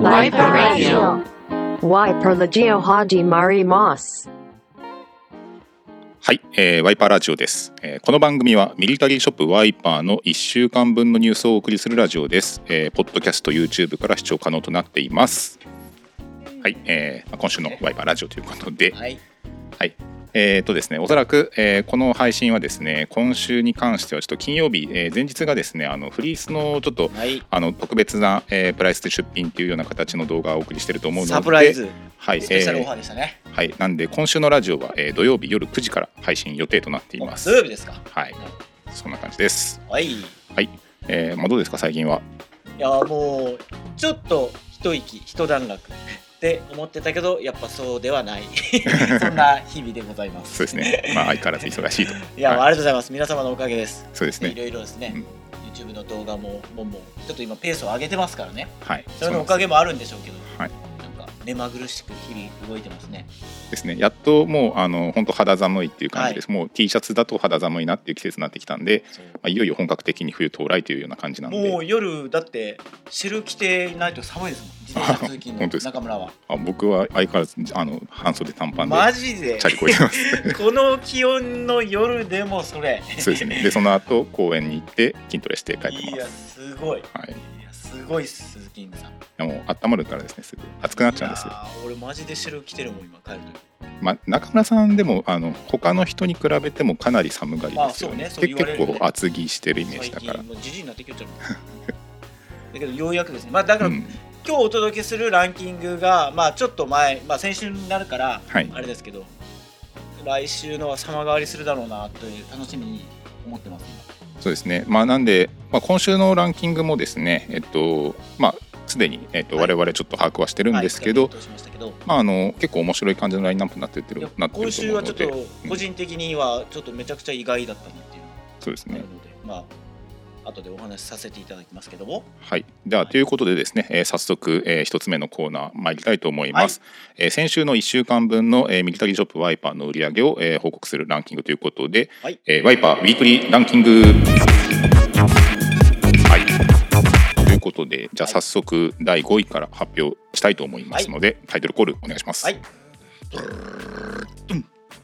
Wiper Radio. Wiper Legio Haji Mari Moss. はい、えー、ワイパーラジオです、えーこの番組はミリタリーショップワイパーの1週間分のニュースをお送りするラジオです、えーポッドキャスト YouTube から視聴可能となっていますはい、えーまあ今週のワイパーラジオということで、はい。はい。えーとですね、おそらく、えーこの配信はですね、今週に関してはちょっと金曜日、えー前日がですね、あのフリースのちょっとはい。あの特別な、えープライスで出品っていうような形の動画をお送りしていると思うので、サプライズ、はい、スペシャルオえファーでしたね。ーはい、なんで今週のラジオは、えー土曜日夜9時から配信予定となっています土。曜日ですか。はい、そんな感じです。はい。いはい、えーまあどうですか最近は？や、もう、ちょっと一息、一段落って思ってたけど、やっぱそうではない。そんな日々でございます。そうですね。まあ相変わらず忙しいと。いや、はいありがとうございます。皆様のおかげです。いそうですね。ろいろですねうん。YouTube の動画も、もう、もうちょっと今ペースを上げてますからね。はい。それのおかげもあるんでしょうけど、はい目まぐるしく日々動いてますね。ですね。やっともうあの本当肌寒いっていう感じです。もう T シャツだと肌寒いなっていう季節になってきたんで、まあ、いよいよ本格的に冬到来というような感じなんで。もう夜だってシェル着てないと寒いですもん。自転車通勤の 中村は。あ僕は相変わらずあの半袖短パンで。マジで？チャリこいてます。この気温の夜でもそれ。そうですね。でその後公園に行って筋トレして帰っていやますすごいい。はいすごい鈴木さん。やもう温まるからですねすぐ。暑くなっちゃうんですよ。俺マジでシェル着てるもん今帰るとまあ、中村さんでもあの他の人に比べてもかなり寒がりですよね,、まあね結構厚着してるイメー最ジだから。近もうじじいになってきちゃうだけどようやくですね。まあだから、うん。今日お届けするランキングがまあちょっと前まあ先週になるからはい。あれですけど来週のは様変わりするだろうなという楽しみに思ってますそうですね。まあなんで、まあ、今週のランキングもですねえっとまあすでに、えっと、はい。我々ちょっと把握はしてる今んですけど、まあ、あの結構面白い感じのラインナップになってってるなってる今と思うので。週はちょっと個人的にはちょっとめちゃくちゃ意外だったなっていうそうですね。まあ後でお話しさせていただきますけども。はい、ではということでですね、えー早速、えー一つ目のコーナー参りたいと思います、えー先週の1週間分の、えーミリタリーショップワイパーの売り上げを、えー報告するランキングということで、はい。えーワイパーウィークリーランキング。はい。ということでじゃあ早速第5位から発表したいと思いますので、タイトルコールお願いします、はい。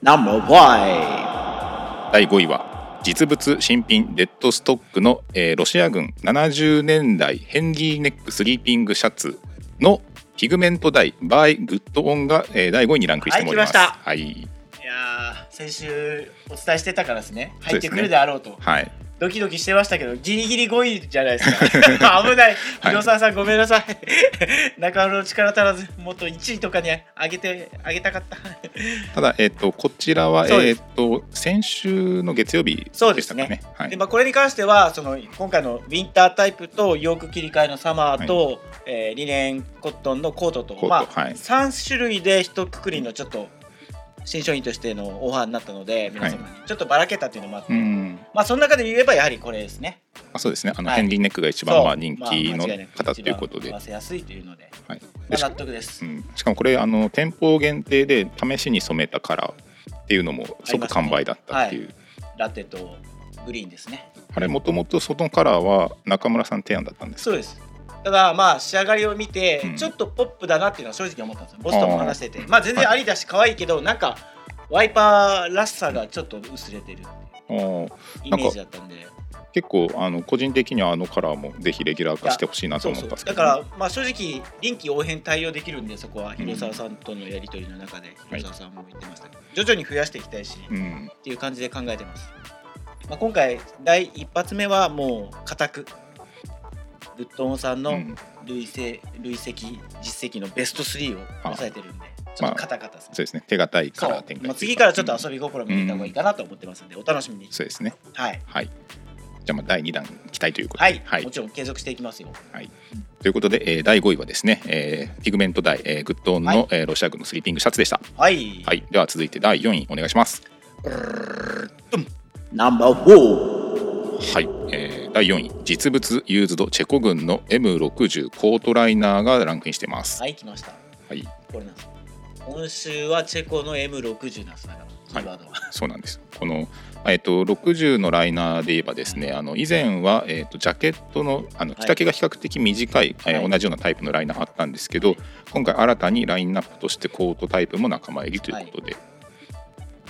ナンバーワ第5位は実物新品デッドストックの、えーロシア軍70年代ヘンリーネックスリーピングシャツのピグメントダイバイグッドオンが、えー第5位にランクインしております。はい来ました。はい、いやー先週お伝えしてたからですね。そうですね。入ってくるであろうと。はい、ドキドキしてましたけどギリギリ5位じゃないですか。危ない。広沢さんごめんなさい。中村の力足らずもっと1位とかに上げてあげたかった。ただ、えー、とこちらは、えー、と先週の月曜日そうででしたかね。すね。はい。でまあ、これに関してはその今回のウィンタータイプとヨーク切り替えのサマーと、えーリネンコットンのコートとまあはい。3種類で一括りのちょっと新商品としてのオファーになったので皆様に。ちょっとばらけたっていうのもあって、うん。まあその中で言えばやはりこれですねあそうですね。あの、はい。ヘンリーネックが一番、まあ、人気の方ということで、合わせやすいというので、はい、まあ、で納得です、うん、しかもこれあの店舗限定で試しに染めたカラーっていうのも即完売だったっていう。ラテとグリーンですね。あれもともとそのカラーは中村さん提案だったんですか？そうですただまあ仕上がりを見て、うん。ちょっとポップだなっていうのは正直思ったんですよ。ボスとも話してて。まあ全然ありだし可愛いけどなんかワイパーらしさがちょっと薄れてるイメージだったんで。結構あの個人的にはあのカラーもぜひレギュラー化してほしいなと思ったんですけど。だからまあ正直臨機応変対応できるんでそこは広沢さんとのやり取りの中で。広沢さんも言ってましたけど、徐々に増やしていきたいし、うん。っていう感じで考えてます、まあ、今回第一発目はもう固くグッドオンさんのうん。累積累積実績のベスト3を抑えてるんでちょっとカタカタそうですね。手堅いカそう。ラー展開まあ、次からちょっとび、遊び心見せた方がいいかなと思ってますんで、お楽しみに。うん。そうですね。はい、はい。じゃあまあ第2弾期待ということで。はい。はい。もちろん継続していきますよ。はい。ということで、えー第5位はですね、えーピグメントダイ、えーグッドオンの、はい。えーロシア軍のスリーピングシャツでした。はい、はい。では続いて第4位お願いします。ナンバー4はい、えー第4位。実物ユーズドチェコ軍の M60 コートライナーがランクインしてます。はい来ました。はい。これなんです今週はチェコの M60 なんですだからキーワードは、そうなんです。この、まえっと、60のライナーで言えばですねあの以前は、えっと、ジャケットのあの着丈が比較的短い、えーはい同じようなタイプのライナーあったんですけど今回新たにラインナップとしてコートタイプも仲間入りということで、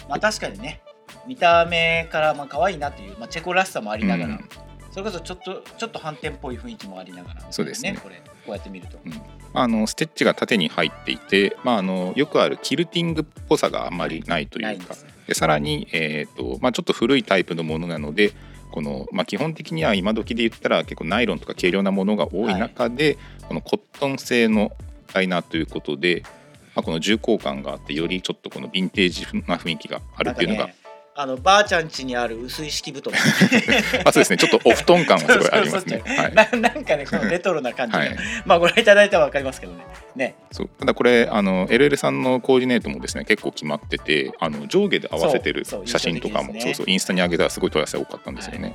まあ確かにね見た目からまあ可愛いなという、まあ、チェコらしさもありながら、うんそれこそちょっとちょっと反転っぽい雰囲気もありながら、そうですね。これこうやって見ると、うん。あのステッチが縦に入っていて、まあ、あのよくあるキルティングっぽさがあんまりないといいうんでさらに、えーとまあ、ちょっと古いタイプのものなのでこの、まあ、基本的には今時で言ったら結構ナイロンとか軽量なものが多い中で、このコットン製のライナーということで、まあ、この重厚感があってよりちょっとこのヴィンテージな雰囲気があるっていうのが、あのばあちゃん家にある薄い敷布団。あそうですね。ちょっとオフトン感はすごいありますね。はい。ななんかねこのレトロな感じが、はい。まあご覧いただいたら分かりますけどね。ね。そう。ただこれあの LL さんのコーディネートもですね結構決まっててあの上下で合わせてるそうそう。写真とかも印象的ですね。そうそう。インスタに上げたらすごい問い合わせ多かったんですよね。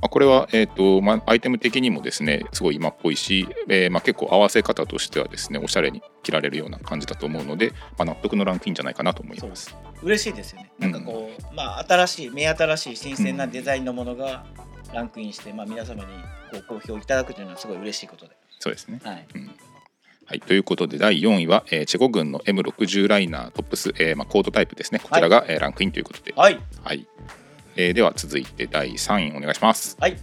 まあ、これは、えーとまあ、アイテム的にもですねすごい今っぽいし、えーまあ、結構合わせ方としてはですねおしゃれに着られるような感じだと思うので、まあ、納得のランクインじゃないかなと思います。嬉しいですよね。なんかこう、まあ新しい目新しい新鮮なデザインのものがランクインして、まあ、皆様にご好評いただくというのはすごい嬉しいことで、そうですね。はい、はい、ということで第4位は、えーチェコ軍の M60 ライナートップス、えーまあ、コードタイプですね。こちらが、えーランクインということで、はい。はいえーでは続いて第3位お願いします。はい。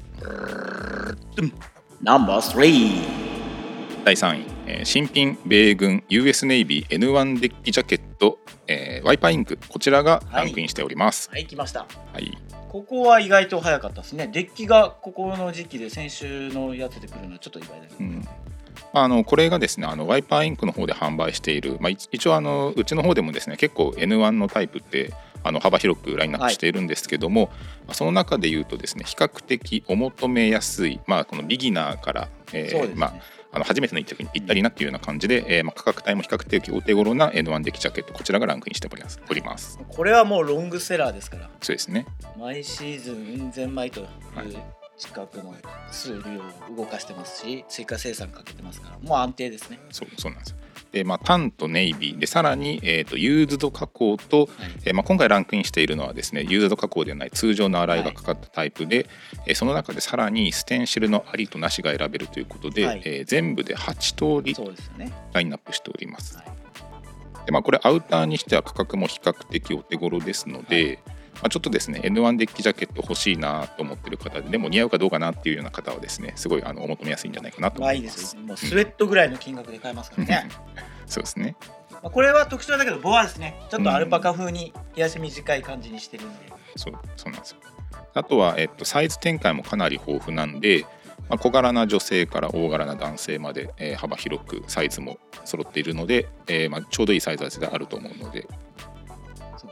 ナンバー3第3位、えー新品米軍 US ネイビー N1 デッキジャケット、えーワイパーインク。こちらがランクインしております。はい来ました。はい、ここは意外と早かったですね。デッキがここの時期で先週のやつで来るのはちょっと意外ですね、うん。まあ、あのこれがですねあのワイパーインクの方で販売している、まあ、一一応あのうちの方でもですね結構 N1 のタイプってあの幅広くラインナップしているんですけども、まあその中でいうとですね比較的お求めやすい、まあ、このビギナーから、えーね、まあ、あの初めての一着にぴったりなっていうような感じで、えーまあ、価格帯も比較的お手頃な N1 デッキジャケットこちらがランクインしておりますおりますこれはもうロングセラーですから。そうですね。毎シーズンうん千枚という近くの数量を動かしてますし追加生産かけてますからもう安定ですね、そうそうなんですよで、まあ、タンとネイビー。でさらに、えー、とユーズド加工と、はい。えーまあ、今回ランクインしているのはですねユーズド加工ではない通常の洗いがかかったタイプで、えーその中でさらにステンシルのありとなしが選べるということで、はい。えー全部で8通りラインナップしております、はい。でまあ、これアウターにしては価格も比較的お手頃ですので、まあ、ちょっとですね N1 デッキジャケット欲しいなと思ってる方ででも似合うかどうかなっていうような方はですねすごいあのお求めやすいんじゃないかなとまあいいで思いますもうスウェットぐらいの金額で買えますからね、そうですね。まあこれは特徴だけどボアですね。ちょっとアルパカ風に冷やし短い感じにしてるんで、そうそうなんですよ。あとは、えっと、サイズ展開もかなり豊富なんで、まあ、小柄な女性から大柄な男性まで、えー幅広くサイズも揃っているので、えーまあ、ちょうどいいサイズであると思うので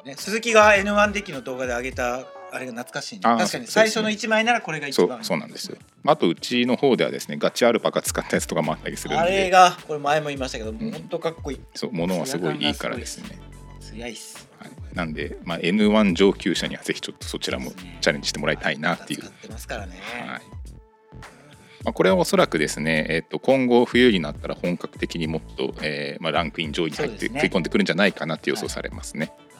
ね、鈴木が N1 デッキの動画で上げたあれが懐かしいね。確かに最初の1枚ならこれが一そう番そうなんですよ。あとうちの方ではですねガチアルパカ使ったやつとかもあったりするんあれでがこれ前も言いましたけど、もううん本当かっこいい。そう物はすごいいいからですね。強いっす。はい、なんで、まあ、N1 上級者にはぜひちょっとそちらもチャレンジしてもらいたいなっていう。使ってますからね、はい。まあ、これはおそらくですね、えっと今後冬になったら本格的にもっと、えーまあ、ランクイン上位に入って食い込んでくるんじゃないかなって予想されますね。はい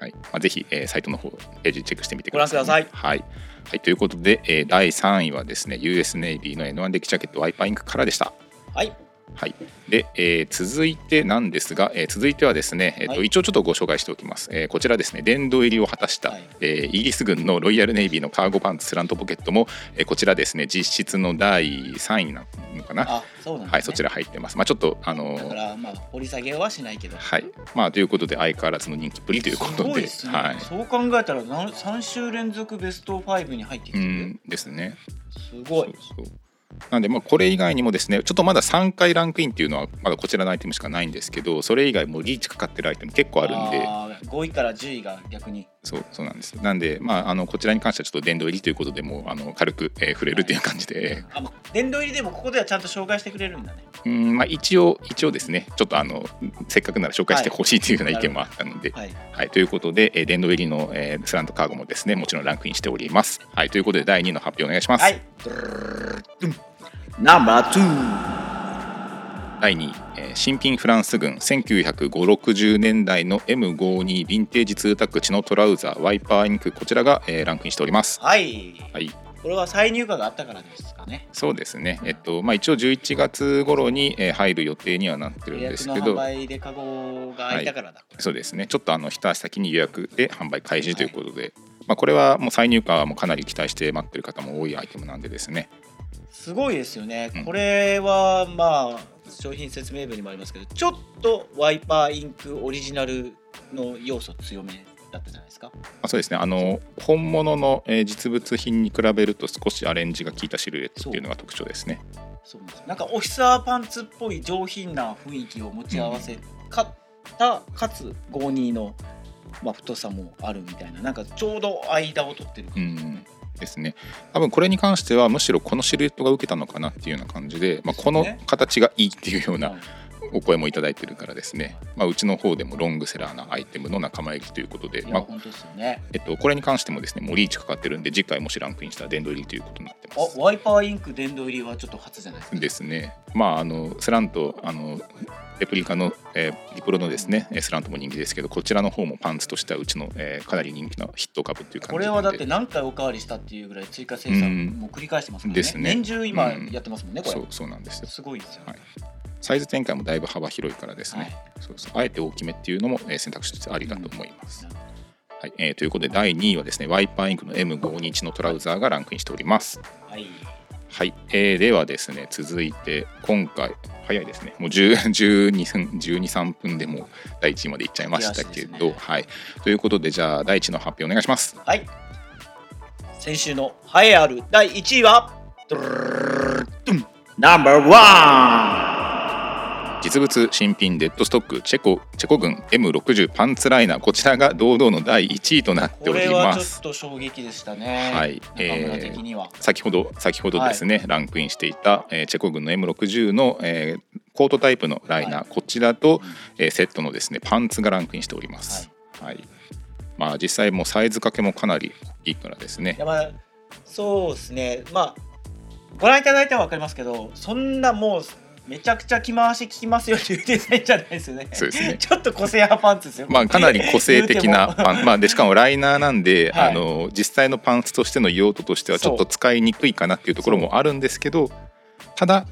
はい。まあ、ぜひ、えーサイトの方ページチェックしてみてください、ご覧くだはい。はい、ということで、えー第3位はですね US ネイビーの N1 デッキジャケットワイパーインクからでした。はいはい、で、えー続いてなんですが、えー続いてはですね、えーとはい。一応ちょっとご紹介しておきます、えーこちらですね殿堂入りを果たした、はい。えーイギリス軍のロイヤルネイビーのカーゴパンツスラントポケットも、えーこちらですね実質の第3位になるのかな、あそうなんね、はいそちら入ってます。まあちょっとあのーだからまあ掘り下げはしないけど。はい。まあということで相変わらずの人気っぷりということで。ね、はい。そう考えたらなん3週連続ベスト5に入ってきてる、うんですね。すごい。そうそうなんでまあこれ以外にもですねちょっとまだ3回ランクインっていうのはまだこちらのアイテムしかないんですけどそれ以外もリーチかかってるアイテム結構あるんで。5位から10位が逆に。そうそうなんです。なんでまああのこちらに関してはちょっと殿堂入りということでもうあの軽く、えー触れるという感じで、あもう殿堂入りでもここではちゃんと紹介してくれるんだね。うんまあ一応一応ですね。ちょっとあのせっかくなら紹介してほしいというような意見もあったので、はい。はい、ということで、えー、殿堂入りの、えースラントカーゴもですねもちろんランクインしております。はい、ということで第2位の発表お願いします。はい。ナンバー2第2位、えー新品フランス軍195060年代の M52 ヴィンテージツータックチのトラウザーワイパーインクこちらが、えーランクインしております。はい。はい。これは再入荷があったからですかね。そうですね。えっとまあ一応11月頃に、えー入る予定にはなってるんですけど売でカゴが空いたからだ、そうですね。ちょっとあの一足先に予約で販売開始ということで、まあ、これはもう再入荷はもうかなり期待して待ってる方も多いアイテムなんでですね。すごいですよね、うん。これはまあ商品説明文にもありますけどちょっとワイパーインクオリジナルの要素強めだったじゃないですか。まあ、そうですね。あの本物の、えー実物品に比べると少しアレンジが効いたシルエットっていうのが特徴ですね。そうなんです。なんかオフィサーパンツっぽい上品な雰囲気を持ち合わせかった、かつ52の、まあ、太さもあるみたいななんかちょうど間を取ってるう感じ、んですね。多分これに関してはむしろこのシルエットが受けたのかなっていうような感じで、まあ、この形がいいっていうようなはい。お声もいただいてるからですね、まあ、うちの方でもロングセラーなアイテムの仲間入りということで、まあね。えっと、これに関してもですねもうリーチかかってるんで次回もしランクインしたら殿堂入りということになってます。あワイパーインク殿堂入りはちょっと初じゃないですか？ですね。まああのスラントあのレプリカの、えーリプロのですねえースラントも人気ですけどこちらの方もパンツとしてはうちの、えーかなり人気のヒット株っていう感じこれはだって何回おかわりしたっていうぐらい追加生産も繰り返してますからね,、ですね。年中今うんやってますもんね、これ。そうそうなんですよ。すごいですよ、はい。サイズ展開もだいぶ幅広いからですね、はい。そうそう。あえて大きめっていうのも、えー選択肢としてありだと思います、うん。はい。えーということで第2位はですねワイパーインクの M521 のトラウザーがランクインしております。はいはい、えーではですね続いて今回早いですね。もう10 12 分12、3分でもう第1位までいっちゃいましたけど、ね。はい。ということでじゃあ第1位の発表お願いします。はい。先週の栄えある第1位はドゥルルルドゥンナンバーワ実物新品デッドストックチェコチェコ軍 M60 パンツライナーこちらが堂々の第1位となっておりれはちょっますと衝撃でしたね。はい。中村的には、先ほど先ほどですね、ランクインしていた、えーチェコ軍の M60 の、えーコートタイプのライナー、はい。こちらと、うん。えーセットのですねパンツがランクインしております。はい。まあ実際もうサイズ掛けもかなり大きいからですね。まあそうですね。まあご覧いただいたら分かりますけどそんなもうめちゃくちゃ着回し効きますよっていうデザインじゃないですよね。そうですね。ちょっと個性派パンツですよ。まあかなり個性的なパン、まあでしかもライナーなんで、はい。あの実際のパンツとしての用途としてはちょっと使いにくいかなっていうところもあるんですけど、ただ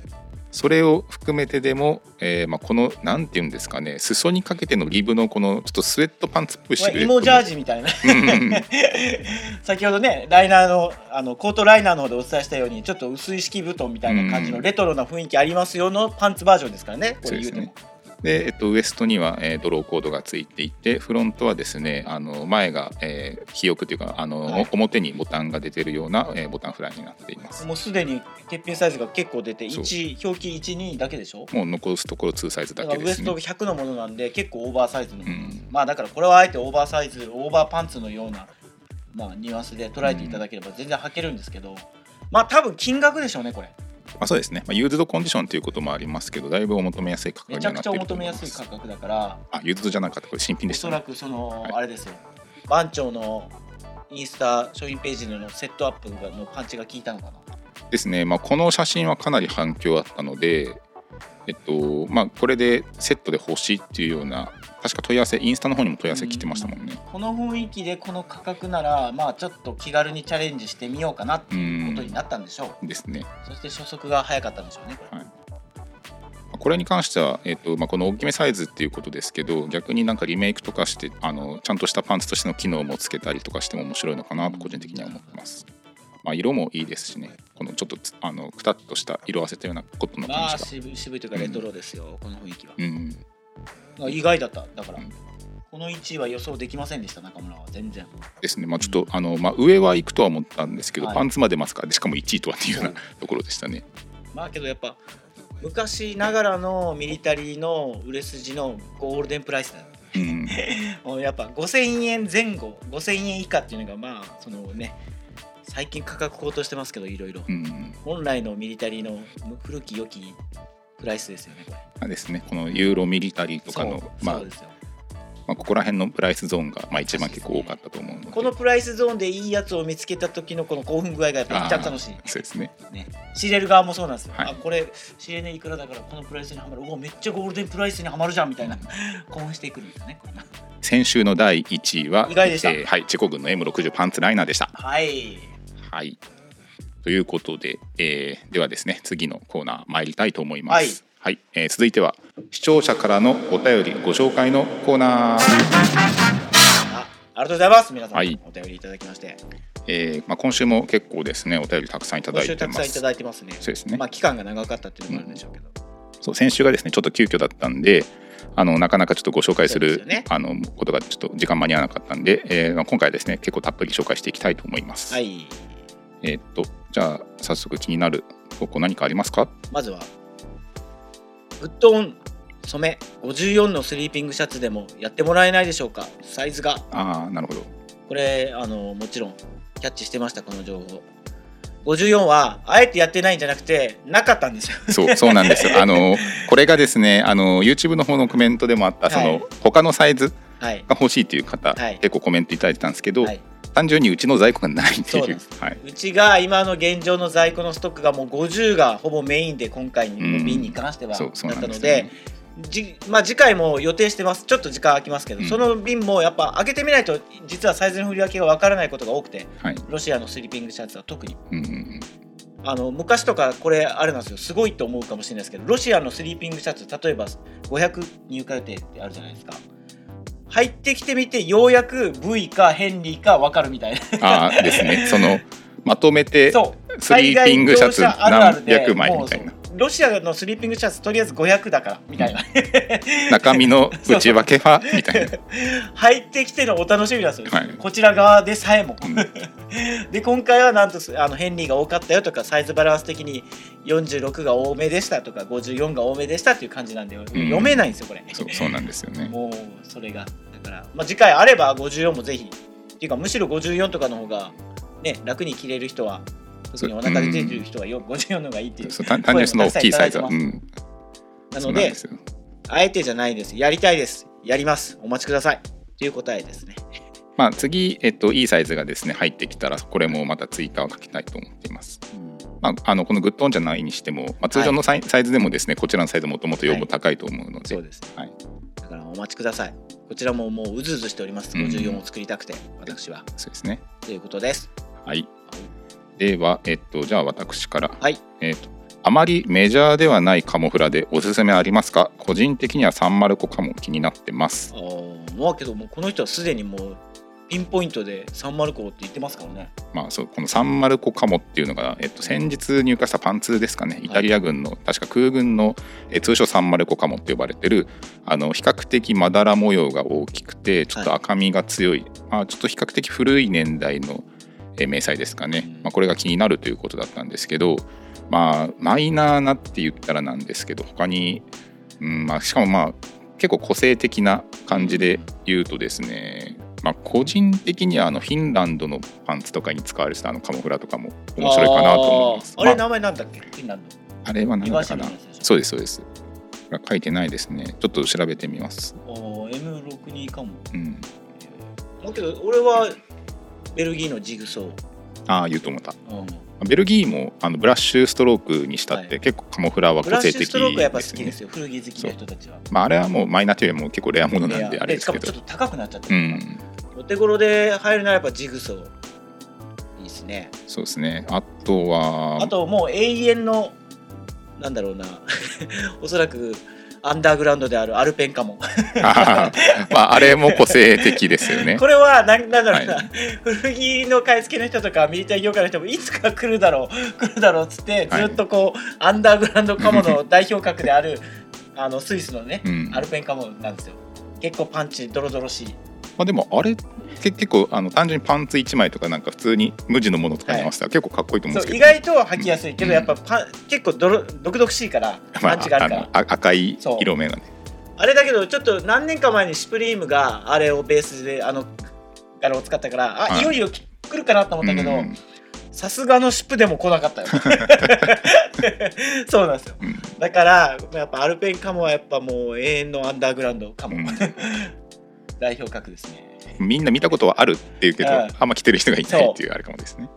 それを含めてでも、えーまあこのなんていうんですかね、裾にかけてのリブのこのちょっとスウェットパンツっぽいシルエットジャージみたいな。うん 先ほどねライナーのあのコートライナーの方でお伝えしたようにちょっと薄い敷布団みたいな感じのうん。レトロな雰囲気ありますよのパンツバージョンですからねうですれ言うても。ね。で、えっと、ウエストには、えードローコードがついていてフロントはですねあの前が、えー、肥沃というかあの、はい。表にボタンが出てるような、えーボタンフライになっています。もうすでに欠品サイズが結構出てそう。1表記12だけでしょ？もう残すところ2サイズだだからウエストけですね100のものなんで結構オーバーサイズの、うん。まあだからこれはあえてオーバーサイズオーバーパンツのようなまあニュアンスで捉えていただければ全然履けるんですけど、まあ多分金額でしょうねこれまあ、そうですね、まあ、ユーズドコンディションということもありますけどだいぶお求めやすい価格にめちゃくちゃなっていると思います。めやすい価格だからあユーズドじゃなかったこれ新品でした、そらくその、はい。あれですよ。番長のインスタ商品ページでのセットアップのパンチが効いたのかな。ですね、まあ、この写真はかなり反響あったのでえっとまあこれでセットで欲しいっていうような確か問い合わせインスタの方にも問い合わせ来てましたもんね。この雰囲気でこの価格ならまあちょっと気軽にチャレンジしてみようかなってういうことになったんでしょう、ですね。そして初速が早かったんでしょうねこれ、はい。これに関しては、えっとまあ、この大きめサイズっていうことですけど逆になんかリメイクとかしてあのちゃんとしたパンツとしての機能もつけたりとかしても面白いのかなと個人的には思ってます、まあ、色もいいですしね。このちょっとつあのくたっとした色あせたようなコットンのまあ感じが、渋い渋いというかレトロですよ、この雰囲気は、うん。まあ意外だった。だから、うんこの1位は予想できませんでした中村は。全然。ですね。まあちょっとあの、まあ、上は行くとは思ったんですけど、はい。パンツまでますからでしかも1位とはっていうようなところでしたね。まあけどやっぱ昔ながらのミリタリーの売れ筋のゴールデンプライスだようん。やっぱ5000円前後5000円以下っていうのがまあそのね最近価格高騰してますけどいろいろ。うん。本来のミリタリーの古き良きプライスですよねこれ。まあですね。このユーロミリタリーとかのまあまあ、ここら辺のプライスゾーンが、まあ、一番結構多かったと思うので。このプライスゾーンでいいやつを見つけた時のこの興奮具合がやっぱ一番楽しいそうですね。ね、仕入れる側もそうなんですよ、はい。あこれ仕入れ値いくらだからこのプライスにはまる。うわめっちゃゴールデンプライスにはまるじゃんみたいな。興奮してくるんですよね先週の第1位は意外でした。えーはい、チェコ軍の M60 パンツライナーでした。はい。はい、ということで、えーではですね次のコーナー参りたいと思います。はい。えー続いては視聴者からのお便りご紹介のコーナー、あありがとうございます。皆さん、はい。お便りいただきまして。えーまあ、今週も結構ですねお便りたくさんいただ今いてます。週たくさんいただいてますね。そうですね。まあ期間が長かったっていうのもあるんでしょうけど、そう先週がですねちょっと急遽だったんであのなかなかちょっとご紹介するね。あのことがちょっと時間間に合わなかったんで、えーまあ、今回はですね結構たっぷり紹介していきたいと思います。はい。えーっとじゃあ早速気になる投稿何かありますか？まずはグッドオン染め54のスリーピングシャツでもやってもらえないでしょうか？サイズが。ああなるほど。これあのもちろんキャッチしてましたこの情報。54はあえてやってないんじゃなくてなかったんですよ。そうそうなんですよ。あのこれがですねあの YouTube の方のコメントでもあったその、はい。他のサイズはい。が欲しいという方、はい。結構コメントいただいてたんですけど、はい単純にうちの在庫がないっていう。はい、うちが今の現状の在庫のストックがもう50がほぼメインで今回の瓶に関してはだったのでじまあ、次回も予定してます。ちょっと時間空きますけど、うん。その瓶もやっぱ開けてみないと実はサイズの振り分けがわからないことが多くてはい。ロシアのスリーピングシャツは特に。うんうんうん。あの昔とかこれあれなんですよ。すごいと思うかもしれないですけどロシアのスリーピングシャツ例えば500入荷予定ってあるじゃないですか入ってきてみてようやく V かヘンリーか分かるみたいな。ああですね。そのまとめてスリーピングシャツ何百枚みたいなロシアのスリーピングシャツとりあえず500だからみたいな、中身の 内訳は？みたいな、入ってきてのお楽しみなんですよ、はい。こちら側でさえも。うん。で今回はなんとあのヘンリーが多かったよとかサイズバランス的に46が多めでしたとか54が多めでしたっていう感じなんで、読めないんですよこれ。そうそうなんですよね。もうそれが。だから、まあ、次回あれば54もぜひ。っていうかむしろ54とかの方がね楽に着れる人は特にお腹で出てる人はよ54のがいいっていう単純にその大きいサイズは、うん、なのであえてじゃないですやりたいですやりますお待ちくださいという答えですねまあ次、えっと、いいサイズがですね入ってきたらこれもまた追加をかけたいと思っています。まあ、あのこのグッドオンじゃないにしても、まあ、通常のサイ,、ズでもですねこちらのサイズもともと要望高いと思うので、そうです、はいだからお待ちくださいこちらももううずうずしております54を作りたくて、私はそうですね。ということですはい。では、えっと、じゃあ私から、はい。えっと、あまりメジャーではないカモフラでおすすめありますか？個人的にはサンマルコカモ気になってます。あーまあけどもうこの人はすでにもうピンポイントでサンマルコって言ってますからね。まあ、そうこのサンマルコカモっていうのが、えっと、先日入荷したパンツですかね。イタリア軍の、確か空軍の、え通称サンマルコカモって呼ばれてるあの比較的まだら模様が大きくてちょっと赤みが強い、まあ、ちょっと比較的古い年代の、え迷彩ですかね、うんまあ、これが気になるということだったんですけどまあマイナーなって言ったらなんですけど他に、うんまあ、しかもまあ結構個性的な感じで言うとですね、まあ、個人的にはあのフィンランドのパンツとかに使われてたあのカモフラとかも面白いかなと思います。あれまあ名前なんだっけ？フィンランドあれは何だかなそうですそうです。書いてないですね。ちょっと調べてみます。あー M62 かもうん。だけど俺はベルギーのジグソー、ああ言うと思った。うんベルギーもあのブラッシュストロークにしたっはいて結構カモフラはブラッシュ個性的ストロークはやっぱ好きです。よ古着好きな人たちはまああれはもうマイナーというよりも結構レアものなんであれですけどしかもちょっ。と高くなっちゃってうる、ん。お手頃で入るならやっぱジグソーいいですねそうですね。あとはあともう永遠のなんだろうな おそらくアンダーグラウンドであるアルペンカモあー。まああれも個性的ですよね。これはなんなんだろうな、は古着の買い付けの人とかミリタリー業界の人もいつか来るだろう。来るだろうっつってずっとこう、アンダーグラウンドカモの代表格であるあのスイスのね、うん。アルペンカモなんですよ。結構パンチドロドロしいまあでもあれけ結構あの単純にパンツ1枚とかなんか普通に無地のものとかに合わせたら結構かっこいいと思うんですけど、意外とは履きやすいけど、うん。やっぱパン結構ドロ毒々しいから まパンチがあるから、あのあ赤い色目がね。あれだけどちょっと何年か前にシュプリームがあれをベースであの柄を使ったからあ、はい。い、よいよ来るかなと思ったけどうんさすがのシュプでも来なかったよ。そうなんですよ。うん。だからやっぱアルペンカモはやっぱもう永遠のアンダーグラウンドカモ、うん代表格ですね。みんな見たことはあるっていうけど、うん。あんま着てる人がいないっていうあれかもですね。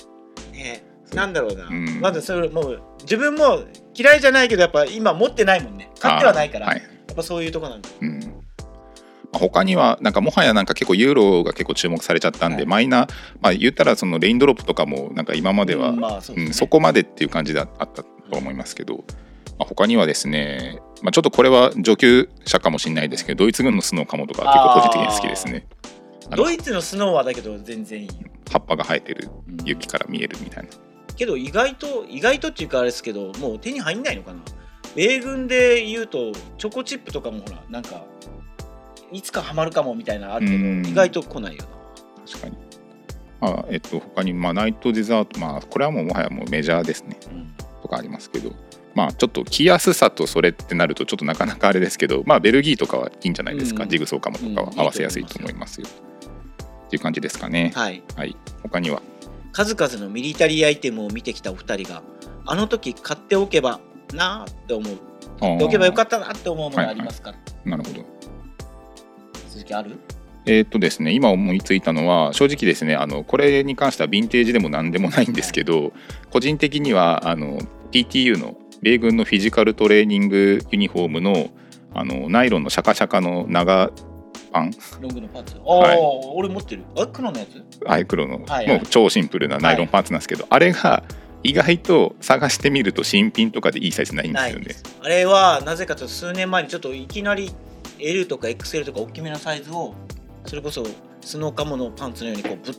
ねなんだろうな、うん。まずそれもう自分も嫌いじゃないけどやっぱ今持ってないもんね。買ってはないから、はい。やっぱそういうとこなんだ。うん。まあ他にはなんかもはやなんか結構ユーロが結構注目されちゃったんで、はい。マイナー、まあ、言ったらそのレインドロップとかもなんか今までは、うんまあそうですね。うんそこまでっていう感じであったと思いますけど、まあ、他にはですね、まあ、ちょっとこれは上級者かもしれないですけどドイツ軍のスノーカモとか結構個人的に好きですね。ドイツのスノーはだけど全然いいよ、葉っぱが生えてるうん雪から見えるみたいな。けど意外と意外とっていうかあれですけどもう手に入んないのかな。米軍で言うとチョコチップとかもほらなんかいつかハマるかもみたいなのあるけどうん。意外と来ないよな。確かに。あえっと他にまあナイトデザートまあこれはもうもはやもうメジャーですね。うん。とかありますけどまあちょっと着やすさとそれってなるとちょっとなかなかあれですけどまあベルギーとかはいいんじゃないですか、うん。ジグソーカモとかは。うん。合わせやすいと思いますよ、っていう感じですかね。はい。はい。他には？数々のミリタリーアイテムを見てきたお二人があの時買っておけばなーって思う。買っておけばよかっったなって思うものありますか、たなるほど。鈴木ある？えーっとですね今思いついたのは正直ですねあのこれに関してはヴィンテージでも何でもないんですけど個人的にはあの PTU の米軍のフィジカルトレーニングユニフォームのあのナイロンのシャカシャカの長パン。ロングのパンツ。ああ、はい俺持ってる。あ黒のやつ？アイクロの、はいはい。もう超シンプルなナイロンパンツなんですけど、あれが意外と探してみると新品とかでいいサイズないんですよね。あれはなぜかと数年前にちょっといきなり L とか XL とか大きめのサイズをそれこそスノーカモのパンツのようにこうぶっ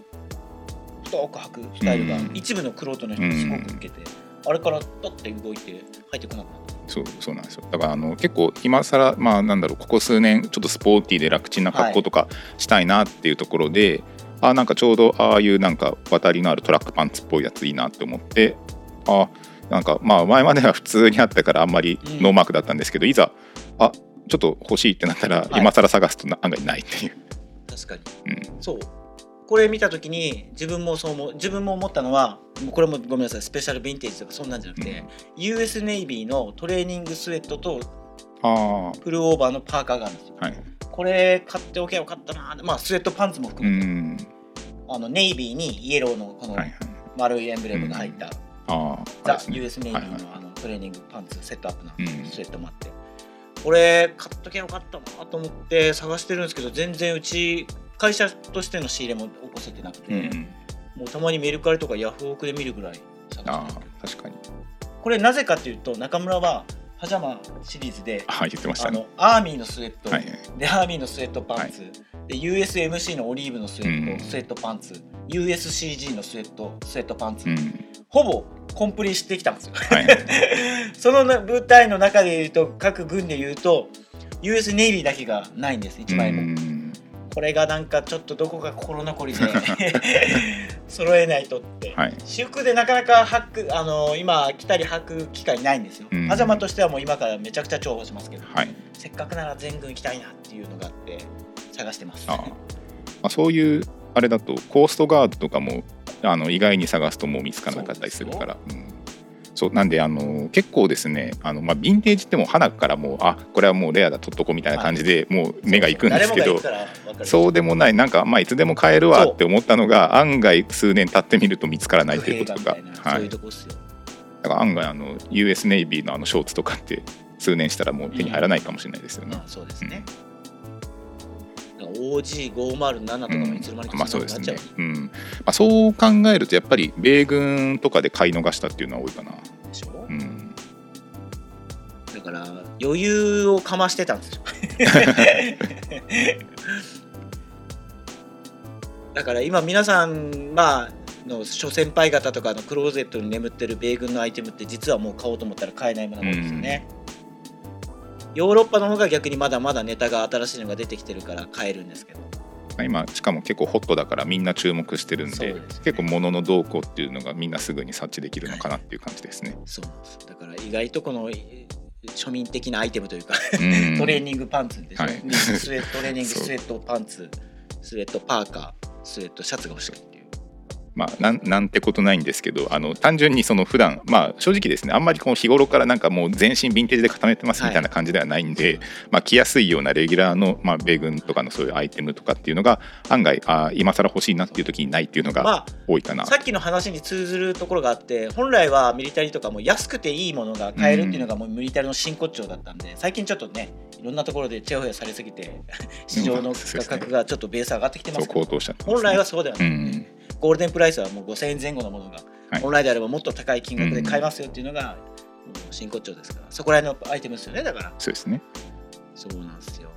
太く履くスタイルがうん。一部のクロートの人にすごく受けて、あれからだって動いて入ってこなくなった。そうそうなんですよ。だからあの結構今更まあなんだろうここ数年ちょっとスポーティーで楽ちんな格好とかしたいなっていうところで、あなんかちょうどああいうなんか渡りのあるトラックパンツっぽいやついいなって思ってあなんかまあ前までは普通にあったからあんまりうん。ノーマークだったんですけど、いざあちょっと欲しいってなったら、はい。今更探すとな案外ないっていう、確かに。うん、そうこれ見た時に自分もそう思う自分も思ったのはこれもごめんなさいスペシャルヴィンテージとかそんなんじゃなくて、US ネイビーのトレーニングスウェットとあフルオーバーのパーカーがあるんですよ。あはい。これ買っておけばよかったなまあスウェットパンツもう含めて、ん。あのネイビーにイエローのこのはいはい。丸いエンブレムが入った、あああザれですね。US ネイビーの,、はいはい。あのトレーニングパンツセットアップなうん。スウェットもあって、これ買っとけばよかったなと思って探してるんですけど全然うち会社としての仕入れも起こせてなくて、うんもうたまにメルカリとかヤフオクで見るぐらい探あ確かに。これなぜかというと中村はパジャマシリーズであ言ってましたね。あのアーミーのスウェット、はいはい。でアーミーのスウェットパンツ、で USMC のオリーブのスウェット、うん。スウェットパンツ USCG のスウェットスウェットパンツ、うん。ほぼコンプリしてきたんですよ。はい。は いその部隊の中で言うと各軍で言うと US ネイビーだけがないんです1枚も、うんこれがなんかちょっとどこか心残りで 揃えないとって、はい。私服でなかなか履くあの今来たり履く機会ないんですよ、うん。パジャマとしてはもう今からめちゃくちゃ重宝しますけどはい。せっかくなら全軍行きたいなっていうのがあって探してます。ああまあ、そういうあれだとコーストガードとかもあの意外に探すともう見つからなかったりするから。うんそうなんであの結構ですねあの、まあ、ヴィンテージってもう花からもうあこれはもうレアだ取っとこうみたいな感じでもう目がいくんですけどそうでもない。なんかまあいつでも買えるわって思ったのが案外数年経ってみると見つからないということが、不平みたい。なそういはい、だから案外あの US ネイビーのあのショーツとかって数年したらもう手に入らないかもしれないですよね。まあそうですね、だから OG507 とかもいつの間にかまあそなっちゃうそうんですね、うん。まあ、そう考えるとやっぱり米軍とかで買い逃したっていうのは多いかな、でしょ、うん、だから余裕をかましてたんですよ。だから今皆さんまあの諸先輩方とかのクローゼットに眠ってる米軍のアイテムって実はもう買おうと思ったら買えないものなんですよね、ヨーロッパの方が逆にまだまだネタが新しいのが出てきてるから買えるんですけど。今しかも結構ホットだからみんな注目してるんでね。結構物の動向っていうのがみんなすぐに察知できるのかなっていう感じですね。そうなんです。だから意外とこのえ庶民的なアイテムというかうん。トレーニングパンツでしょ、はい。スウェットトレーニング スウェットパンツスウェットパーカースウェットシャツが欲しいっていうまあ、なんなんてことないんですけどあの単純にその普段まあ正直ですねあんまりこう日頃からなんかもう全身ヴィンテージで固めてますみたいな感じではないんで、まあ、着やすいようなレギュラーの、まあ、米軍とかのそういうアイテムとかっていうのが案外あ今更欲しいなっていう時にないっていうのがま多いかな、あさっきの話に通ずるところがあって本来はミリタリーとかも安くていいものが買えるっていうのがもうミリタリーの真骨頂だったんで最近ちょっとねいろんなところでチヤホヤされすぎて市場の価格がちょっとベース上がってきてますけどね。本来はそうではない、うんゴールデンプライスはもう5000円前後のものが、はい。本来であればもっと高い金額で買えますよっていうのが、もう真骨頂ですから。そこら辺のアイテムですよねだから。そうですね。そうなんですよ。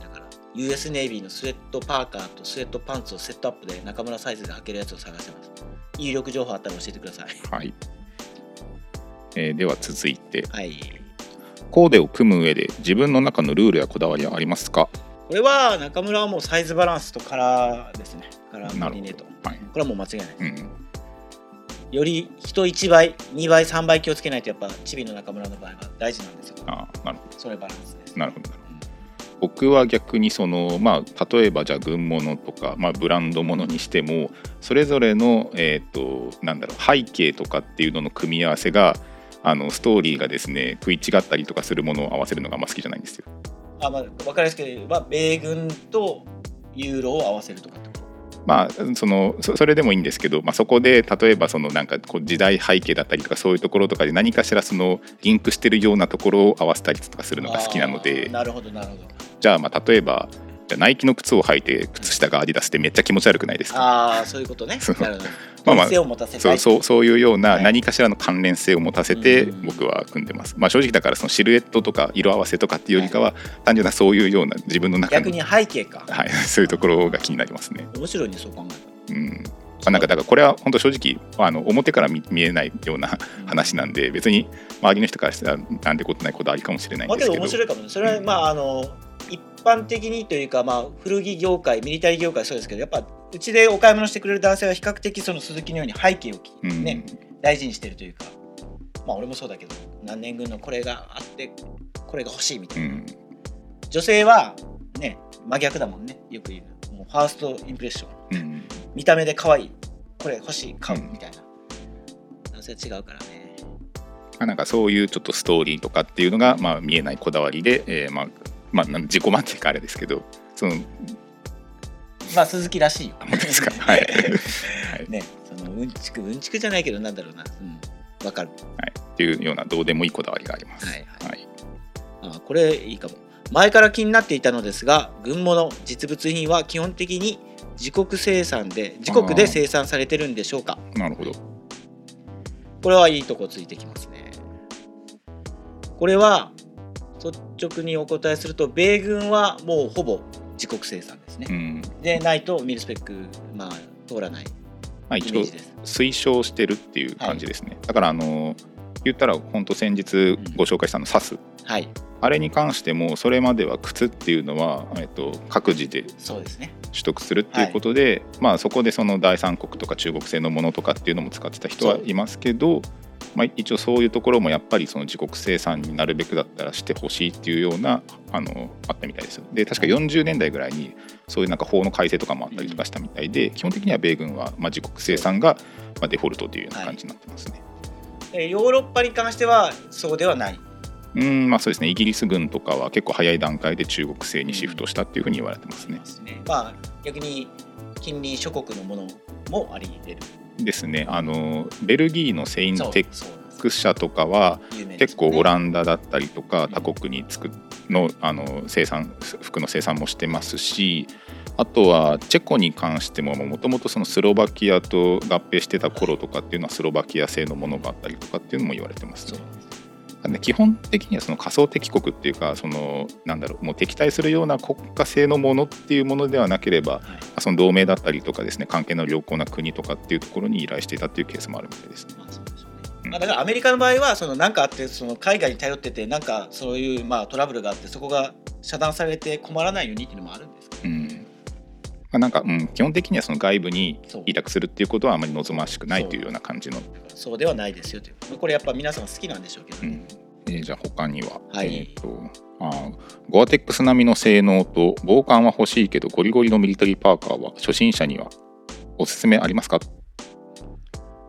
だから US ネイビーのスウェットパーカーとスウェットパンツをセットアップで中村サイズで履けるやつを探してます。有力情報あったら教えてください。はい、えーでは続いて。はい。コーデを組む上で自分の中のルールやこだわりはありますか？これは中村はもうサイズバランスとカラーですね。カラコーディネート。ど、はい。これはもう間違いない。うん、より人1倍2倍3倍気をつけないとやっぱチビの中村の場合は大事なんですよ。あなるほそれバランスですどなるほど。僕は逆にそのまあ例えばじゃあ軍物とか、まあ、ブランド物にしてもそれぞれのえっ、となんだろう背景とかっていうのの組み合わせがあのストーリーがですね食い違ったりとかするものを合わせるのがあんま好きじゃないんですよ。あまあ、分かりやすく言えば米軍とユーロを合わせるとかってこと。まあそのそそれでもいいんですけど、まあ、そこで例えばそのなんかこう時代背景だったりとかそういうところとかで何かしらそのリンクしてるようなところを合わせたりとかするのが好きなのあでーなるほどなるほど。じゃあまあ例えばナイキの靴を履いて靴下がアディダスってめっちゃ気持ち悪くないですか？ああそういうことね。そう。なるほどまあまあそうそうそういうようなはい。何かしらの関連性を持たせてうん。僕は組んでます、まあ正直だからそのシルエットとか色合わせとかっていうよりかは単純なそういうような自分の中の逆に背景か、はい、そういうところが気になりますね。面白いねそう考えうん。まあ、なんかだからこれは本当正直あの表から見見えないような話なんで別に周りの人からしたらなんてことないこだわりかもしれないんまあけど。ですけど面白いかもね。それはまああの一般的にというかまあ古着業界ミリタリー業界そうですけどやっぱうちでお買い物してくれる男性は比較的その鈴木のように背景をきうん。ね、大事にしてるというかまあ俺もそうだけど何年軍のこれがあってこれが欲しいみたいな、うん。女性はね真逆だもんねよく言うもうファーストインプレッション。うん。見た目で可愛いこれ欲しい買ううんみたいな、男性は違うからね。まあ、なんかそういうちょっとストーリーとかっていうのが、まあ、見えないこだわりで、えーまあまあ、なん自己満っていうかあれですけどそのまあ鈴木らしいよ。本当ですか？はい、は いねそのうんちくうんちくじゃないけどなんだろうな。うん。わかる。はい、っていうようなどうでもいいこだわりがあります。はいはい。あこれいいかも。前から気になっていたのですが軍物実物品は基本的に自国生産で自国で生産されてるんでしょうか。なるほど。これはいいとこついてきますね。これは率直にお答えすると米軍はもうほぼ自国生産ですね、うん。でないとミルスペックまあ通らないまあ、イ一応推奨してるっていう感じですね。だからあの言ったら本当先日ご紹介したのサス、はい。あれに関してもそれまでは靴っていうのは、えっと、各自でそうですね。取得するっていうことで、まあそこでその第三国とか中国製のものとかっていうのも使ってた人はいますけど、まあ、一応そういうところもやっぱりその自国生産になるべくだったらしてほしいっていうようなあのあったみたいですよ。で確か40年代ぐらいにそういうなんか法の改正とかもあったりとかしたみたいで、基本的には米軍はまあ自国生産がまあデフォルトというような感じになってますね。えヨーロッパに関してはそうではないうんまあそうですねイギリス軍とかは結構早い段階で中国製にシフトしたっていうふうに言われてますね。ですねまあ逆に近隣諸国のものもあり得るですねあのベルギーのセインテック社とかは有名です結構オンランダだったりとか他国に作っのあの生産服の生産もしてますしあとはチェコに関してももともとそのスロバキアと合併してた頃とかっていうのはスロバキア製のものがあったりとかっていうのも言われてますね。そうなんですなんで基本的にはその仮想敵国っていうかそのなんだろうもう敵対するような国家性のものっていうものではなければはい。その同盟だったりとかですね関係の良好な国とかっていうところに依頼していたっていうケースもあるみたいです。ね。まあそうでしょうね。うん。まあ、だからアメリカの場合はその何かあってその海外に頼っててなんかそういうまあトラブルがあってそこが遮断されて困らないようにっていうのもあるんですけど。うんまあ、なんか、うん、基本的にはその外部に委託するっていうことはあまり望ましくないというような感じの、そう。ではないですよという。まあこれやっぱ皆さん好きなんでしょうけど。ね、うん。えーじゃあ他には、はい。えーとあーゴアテックス並みの性能と防寒は欲しいけどゴリゴリのミリタリーパーカーは初心者にはおすすめありますか？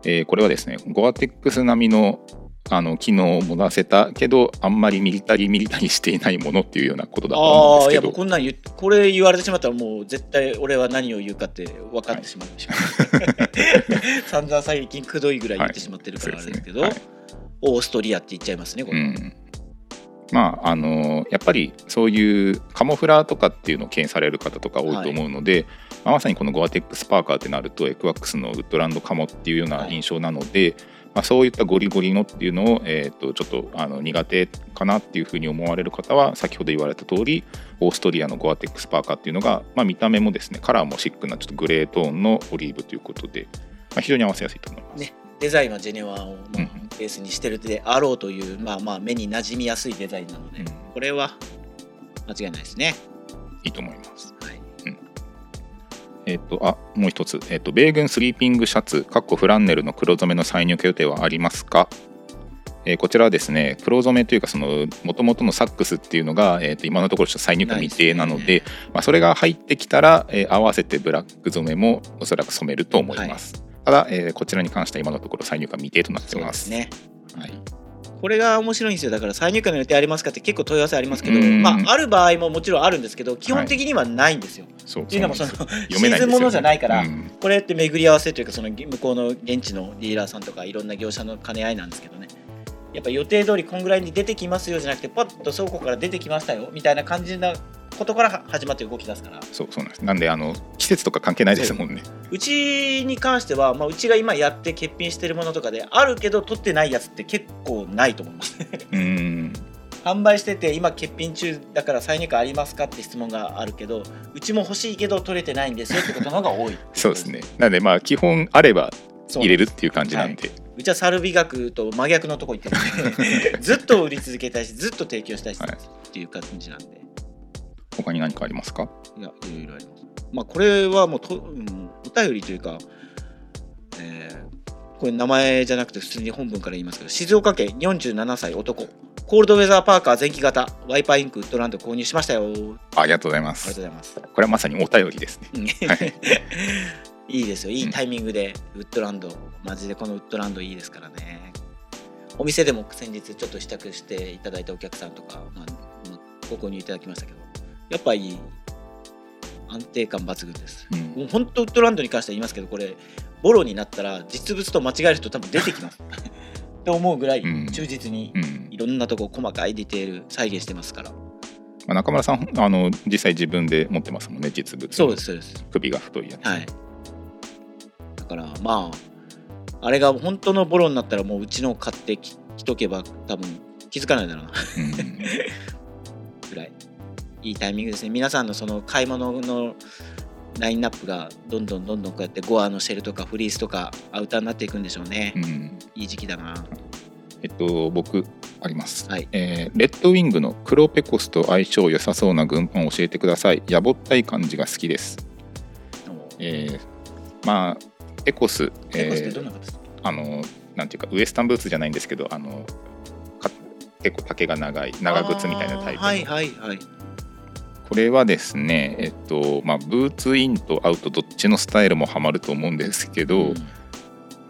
えーこれはですねゴアテックス並みのあの機能を持たせたけどあんまりミリタリーミリタリーしていないものっていうようなことだと思うんああいやですけどもうこんなんこれ言われてしまったらもう絶対俺は何を言うかって分かってしまうでしょ、散々最近くどいぐらい言ってしまってるからあれですけど、そうですねオーストリアって言っちゃいますねこれ、うん、まああのやっぱりそういうカモフラとかっていうのを敬遠される方とか多いと思うので、まあまさにこのゴアテックスパーカーってなるとエクワックスのウッドランドカモっていうような印象なので、まあ、そういったゴリゴリのっていうのを、えー、とちょっとあの苦手かなっていうふうに思われる方は先ほど言われた通りオーストリアのゴアテックスパーカーっていうのが、まあ、見た目もですねカラーもシックなちょっとグレートーンのオリーブということで、まあ、非常に合わせやすいと思います。ねデザインはジェネワをベースにしてるであろうという、まあまあ目に馴染みやすいデザインなので、うんこれは間違いないですね。いいと思います。はい、えっ、と、あ、もう一つ、えっ、と、米軍スリーピングシャツ、かっこフランネルの黒染めの再入荷予定はありますか？えーこちらはですね、黒染めというか、その、もともとのサックスっていうのが、えっ、と、今のところちょっと再入荷未定なので、ないでまあ、それが入ってきたら、えー合わせてブラック染めもおそらく染めると思います。ただ、えーこちらに関しては今のところ再入荷未定となってそうま。すね。はい。これが面白いんですよ。だから再入荷の予定ありますかって結構問い合わせありますけど、うん。まあ、ある場合ももちろんあるんですけど基本的にはないんですよ。そうっていうのもそのシーズンものじゃないから、うん。これって巡り合わせというかその向こうの現地のディーラーさんとかいろんな業者の兼ね合いなんですけどね。やっぱ予定通りこんぐらいに出てきますよじゃなくてパッと倉庫から出てきましたよみたいな感じなことから始まって動き出すからそうそうなんです。なんで、あの、季節とか関係ないですもんね。うちに関しては、まあ、うちが今やって欠品してるものとかであるけど取ってないやつって結構ないと思いますうん。販売してて今欠品中だから再入荷ありますかって質問があるけどうちも欲しいけど取れてないんですよってことの方が多い そうですね。なんで、まあ、基本あれば入れるっていう感じなんで。うちはサル美学と真逆のとこ行ってるんで ずっと売り続けたいしずっと提供したいしはいっていう感じなんで他に何かありますか？いやいろいろあります。まあこれはもうと、うん、お便りというか、えーこれ名前じゃなくて普通に本文から言いますけど静岡県47歳男。コールドウェザーパーカー前期型。ワイパーインクウッドランド購入しましたよ。ありありがとうございまがとうす。ございます。これはまさにお便りですね。うん。はい。いいですよ。いいタイミングでウッドランド、マジでこのウッドランドいいですからね。お店でも先日ちょっと試着していただいたお客さんとか、まあまあご購入いただきましたけどやっぱいい安定感抜群です。うん。もう本当ウッドランドに関しては言いますけどこれボロになったら実物と間違える人多分出てきます。って思うぐらいうん。忠実にうん。いろんなとこ細かいディテール再現してますから。まあ、中村さんあの実際自分で持ってますもんね実物。そうですそうです。首が太いやつ、はい。だからまあ、あれが本当のボロになったらもううちのを買ってき着とけば多分気づかないだろうな。うん。ぐらい。いいタイミングですね。皆さんのその買い物のラインナップがどんどんどんどんこうやってゴアのシェルとかフリースとかアウターになっていくんでしょうね。うんいい時期だな。えっと僕あります、はいえーレッドウィングの黒ペコスと相性良さそうな軍パンを教えてくださいやぼったい感じが好きですえーまあペコス、ペコスってえーどんあのなんていうかウエスタンブーツじゃないんですけどあのか結構丈が長い長靴みたいなタイプはいはいはい。これはですねえっとまあブーツインとアウトどっちのスタイルもハマると思うんですけど、うん。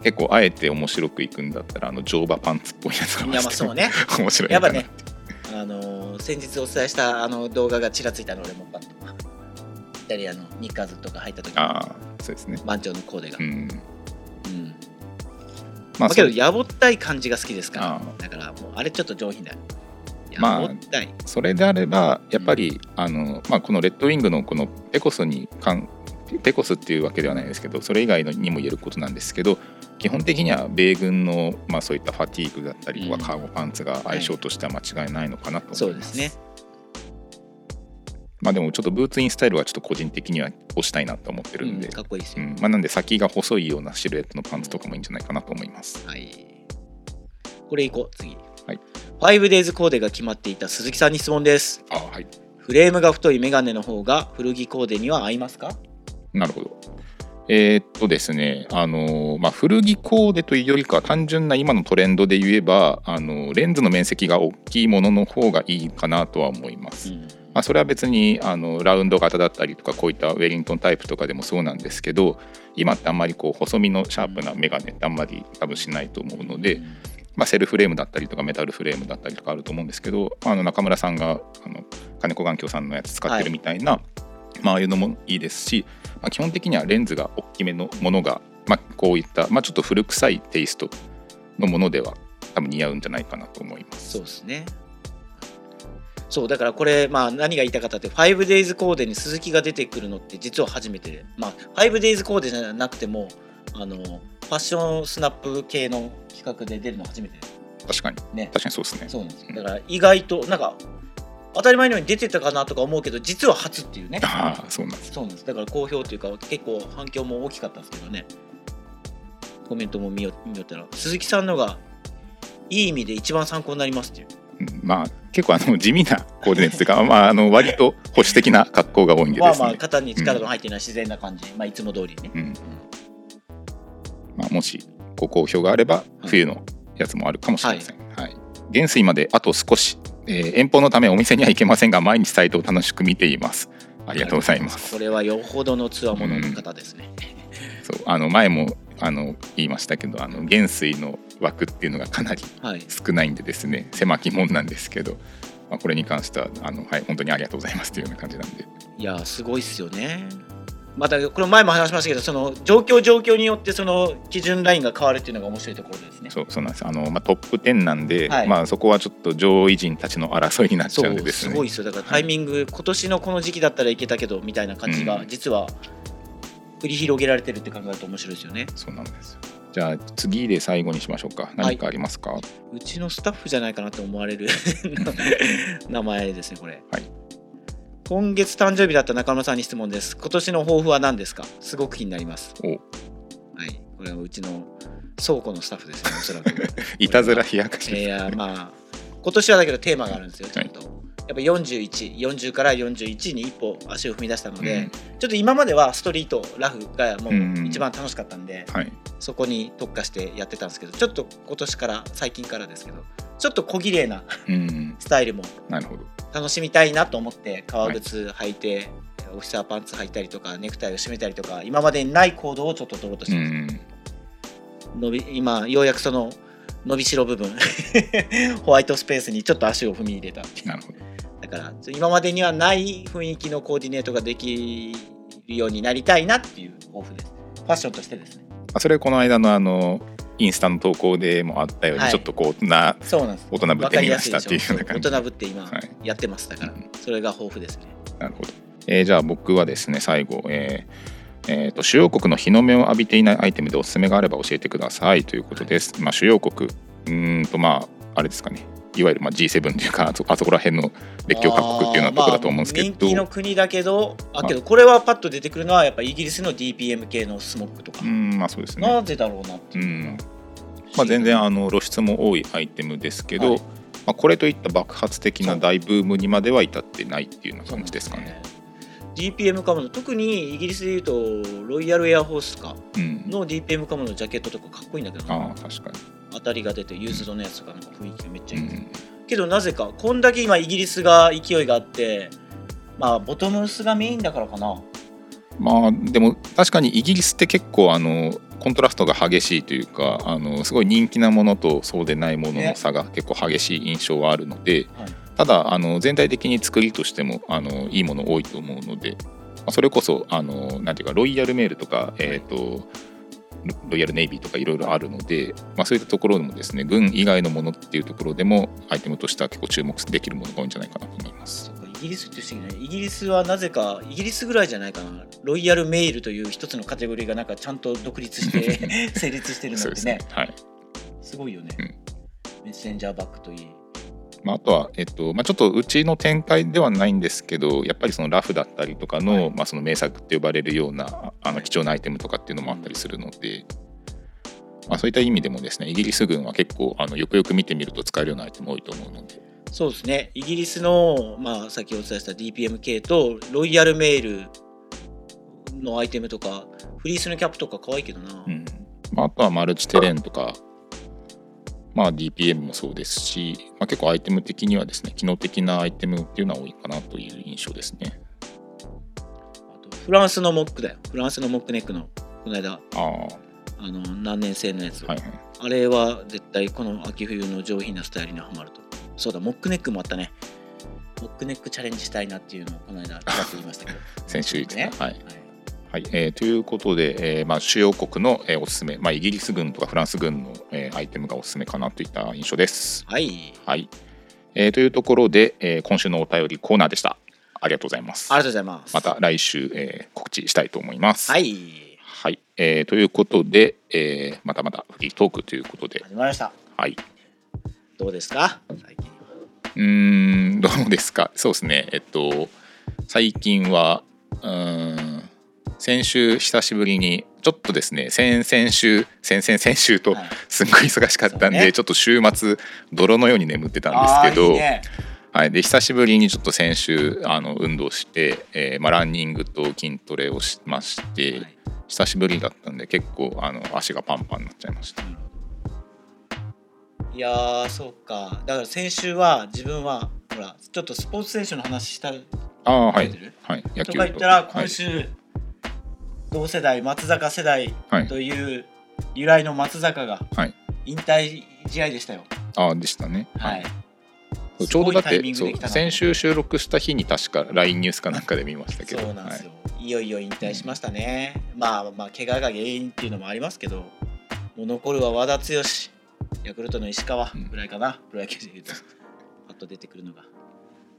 結構あえて面白くいくんだったらあの乗馬パンツっぽいやつがいやまあそうね。面白いやっぱね、あのー先日お伝えしたあの動画がちらついたので、もうパッと。イタリアのニッカーズとか入った時のああそうですね。満潮のコーデが。ううん。んまあ、けどそやぼったい感じが好きですから。あだからもうあれちょっと上品だまあそれであればやっぱり、あのまあ、このレッドウィングのこのペコスに関ペコスっていうわけではないですけどそれ以外のにも言えることなんですけど基本的には米軍の、まあ、そういったファティーグだったりとか、うん。カーゴパンツが相性としては間違いないのかなと思います。そうですね。まあでもちょっとブーツインスタイルはちょっと個人的には推したいなと思ってるうんんで、かっこいいですよ、うん。まあ、なんで先が細いようなシルエットのパンツとかもいいんじゃないかなと思います。はい。これいこう次はい。5days コーデが決まっていた鈴木さんに質問です。あはい。フレームが太いメガネの方が古着コーデには合いますか？なるほど。えーっとですね、あのまあ、古着コーデというよりかは単純な今のトレンドで言えばあのレンズの面積が大きいものの方がいいかなとは思います。うん。ままあ、それは別にあのラウンド型だったりとかこういったウェリントンタイプとかでもそうなんですけど今ってあんまりこう細身のシャープなメガネってあんまり多分しないと思うので、まあ、セルフレームだったりとかメタルフレームだったりとかあると思うんですけどあの中村さんがあの金子眼鏡さんのやつ使ってるみたいな、まあああいうのもいいですし、まあ、基本的にはレンズが大きめのものが、まあ、こういった、まあ、ちょっと古臭いテイストのものでは多分似合うんじゃないかなと思います。そうですねそうだからこれ、まあ、何が言いたかったって 5days コーデに鈴木が出てくるのって実は初めてで、まあ、5days コーデじゃなくてもあのファッションスナップ系の企画で出るの初めて。確かに。ね。確かにそうですね。そうなんですよ。だから意外となんか当たり前のように出てたかなとか思うけど実は初っていうね。ああそうなんです。そうなんです。だから好評というか結構反響も大きかったんですけどね。コメントも見よ見よったら鈴木さんのがいい意味で一番参考になりますっていう。うんまあ結構あの地味なコーディネートというか、まあ、あの割と保守的な格好が多いんでまあですね。まあ肩に力の入ってない自然な感じ、まあいつも通りね、うんまあ、もしご好評があれば冬のやつもあるかもしれません。はい元水まであと少し、えー遠方のためお店には行けませんが毎日サイトを楽しく見ています。ありがとうございます。これはよほどのつわものの方ですね、そうあの前もあの言いましたけどあの元水の枠っていうのがかなりはい少ないんでですね狭き門なんですけど、まあ、これに関してはあの、はい、本当にありがとうございますというような感じなんで。いやすごいっすよねまたこれ前も話しましたけどその状況状況によってその基準ラインが変わるっていうのが面白いところですね。そうそうなんです。あの、まあ、トップ10なんで、はい。まあ、そこはちょっと上位陣たちの争いになっちゃうんでね。すごいです。よだからタイミング、今年のこの時期だったらいけたけどみたいな感じがうん。実は繰り広げられてるって考えると面白いですよね。そうなんですじゃあ次で最後にしましょうか。何かありますか、うちのスタッフじゃないかなと思われる 名前ですねこれ、はい今月誕生日だった中村さんに質問です。今年の抱負は何ですか？すごく気になります。お。はい。これはうちの倉庫のスタッフですねおそらく。いたずら冷やかしいやまあ今年はだけどテーマがあるんですよちゃんと、やっぱ4140から41に一歩足を踏み出したので、うん。ちょっと今まではストリートラフがもうんう一番楽しかったんで、はい。そこに特化してやってたんですけどちょっと今年から最近からですけどちょっと小綺麗なうん スタイルも楽しみたいなと思って革靴履いて、オフィサーパンツ履いたりとかネクタイを締めたりとか今までにない行動をちょっと取ろうとしうてます、ん伸び今ようやくその伸びしろ部分 ホワイトスペースにちょっと足を踏み入れたなるほどだから今までにはない雰囲気のコーディネートができるようになりたいなっていう抱負です。ファッションとしてですね。あそれこの間のあのインスタの投稿でもあったように、はい。ちょっとこうなそうなんです。大人ぶってみましたっていうような感じ。大人ぶって今はい。やってますだから、うん。それが抱負ですね。なるほど、えーじゃあ僕はですね最後、えーえーと主要国の日の目を浴びていないアイテムでおすすめがあれば教えてくださいということです、まあ、主要国。うーんとまああれですかねいわゆるまあ G7 というかあそこら辺の列強各国っていうようなところだと思うんですけど、まあ人気の国だけどあはいけどこれはパッと出てくるのはやっぱイギリスの DPM 系のスモックとか、うんまあそうですね。なぜだろうなってういう。のん。がまあ、全然あの露出も多いアイテムですけど、はい。まあ、これといった爆発的な大ブームにまでは至ってないっていうような感じですかね。DPM カムの特にイギリスでいうとロイヤルエアフォースかうん、の DPM カムのジャケットとかかっこいいんだけどな。ああ確か当たりが出てユーズドのやつとかなんか雰囲気がめっちゃいい、に、うん、けどなぜかこんだけ今イギリスが勢いがあってまあボトムスがメインだからかな。まあでも確かにイギリスって結構あのコントラストが激しいというかあのすごい人気なものとそうでないものの差が結構激しい印象はあるので、はい。ただあの全体的に作りとしてもあのいいもの多いと思うので、まあ、それこそあのなんていうかロイヤルメールとか、えー、とロロイヤルネイビーとかいろいろあるので、まあ、そういったところでもですね軍以外のものっていうところでもアイテムとしては結構注目できるものが多いんじゃないかなと思います。イギリスって不思議ねイギリスはなぜかイギリスぐらいじゃないかな。ロイヤルメールという一つのカテゴリーがなんかちゃんと独立して 成立してるのですね。はい。すごいよね、うん。メッセンジャーバッグといいまあ、あとは、えっとまあ、ちょっとうちの展開ではないんですけどやっぱりそのラフだったりとかの,、はい。まあその名作って呼ばれるようなあの貴重なアイテムとかっていうのもあったりするので、まあ、そういった意味でもですねイギリス軍は結構あのよくよく見てみると使えるようなアイテム多いと思うので、そうですね。イギリスの、まあ、さっきお伝えした DPMK とロイヤルメールのアイテムとかフリースのキャップとか可愛いけどな、うん。まあ、あとはマルチテレンとかまあ、DPM もそうですし、まあ、結構アイテム的にはですね機能的なアイテムっていうのは多いかなという印象ですね。あとフランスのモックだよ。フランスのモックネックのこの間。ああはあの何年生のやつ、いはい。あれは絶対この秋冬の上品なスタイルにはまると。そうだモックネックもあったね。モックネックチャレンジしたいなっていうのをこの間ちらっと言いましたけど。先週言ってた、ね。はい。はいえーということで、えーまあ、主要国の、えーおすすめ、まあ、イギリス軍とかフランス軍の、えーアイテムがおすすめかなといった印象です。はい。はい。えーというところで、えー今週のお便りコーナーでした。ありがとうございます。ありがとうございます。また来週、えー告知したいと思います。はい。はい。えーということで、えーまたまたフリートークということで、始まりました。はい、どうですか？最近は。うーんどうですか？そうですね。えっと最近はうーん先週久しぶりにちょっとですね先々週先々先週とはい。すんごい忙しかったんで、そうね。ちょっと週末泥のように眠ってたんですけどいいね。はい、で久しぶりにちょっと先週あの運動して、えーまあ、ランニングと筋トレをしまして、はい。久しぶりだったんで結構あの足がパンパンになっちゃいました。いやーそうか。だから先週は自分はほらちょっとスポーツ選手の話したああはい。はい、野と。球か言ったらはい。今週、同世代松坂世代はいという由来の松坂がはい引退試合でしたよ。ああでしたね。はい。ちょうどだって先週収録した日に確か LINE ニュースかなんかで見ましたけどそうなんですよ、、はいよいよ引退しましたね。まあまあ怪我が原因っていうのもありますけど、もう残るは和田剛、ヤクルトの石川ぐらいかな、プロ野球で言うと。あと出てくるのが。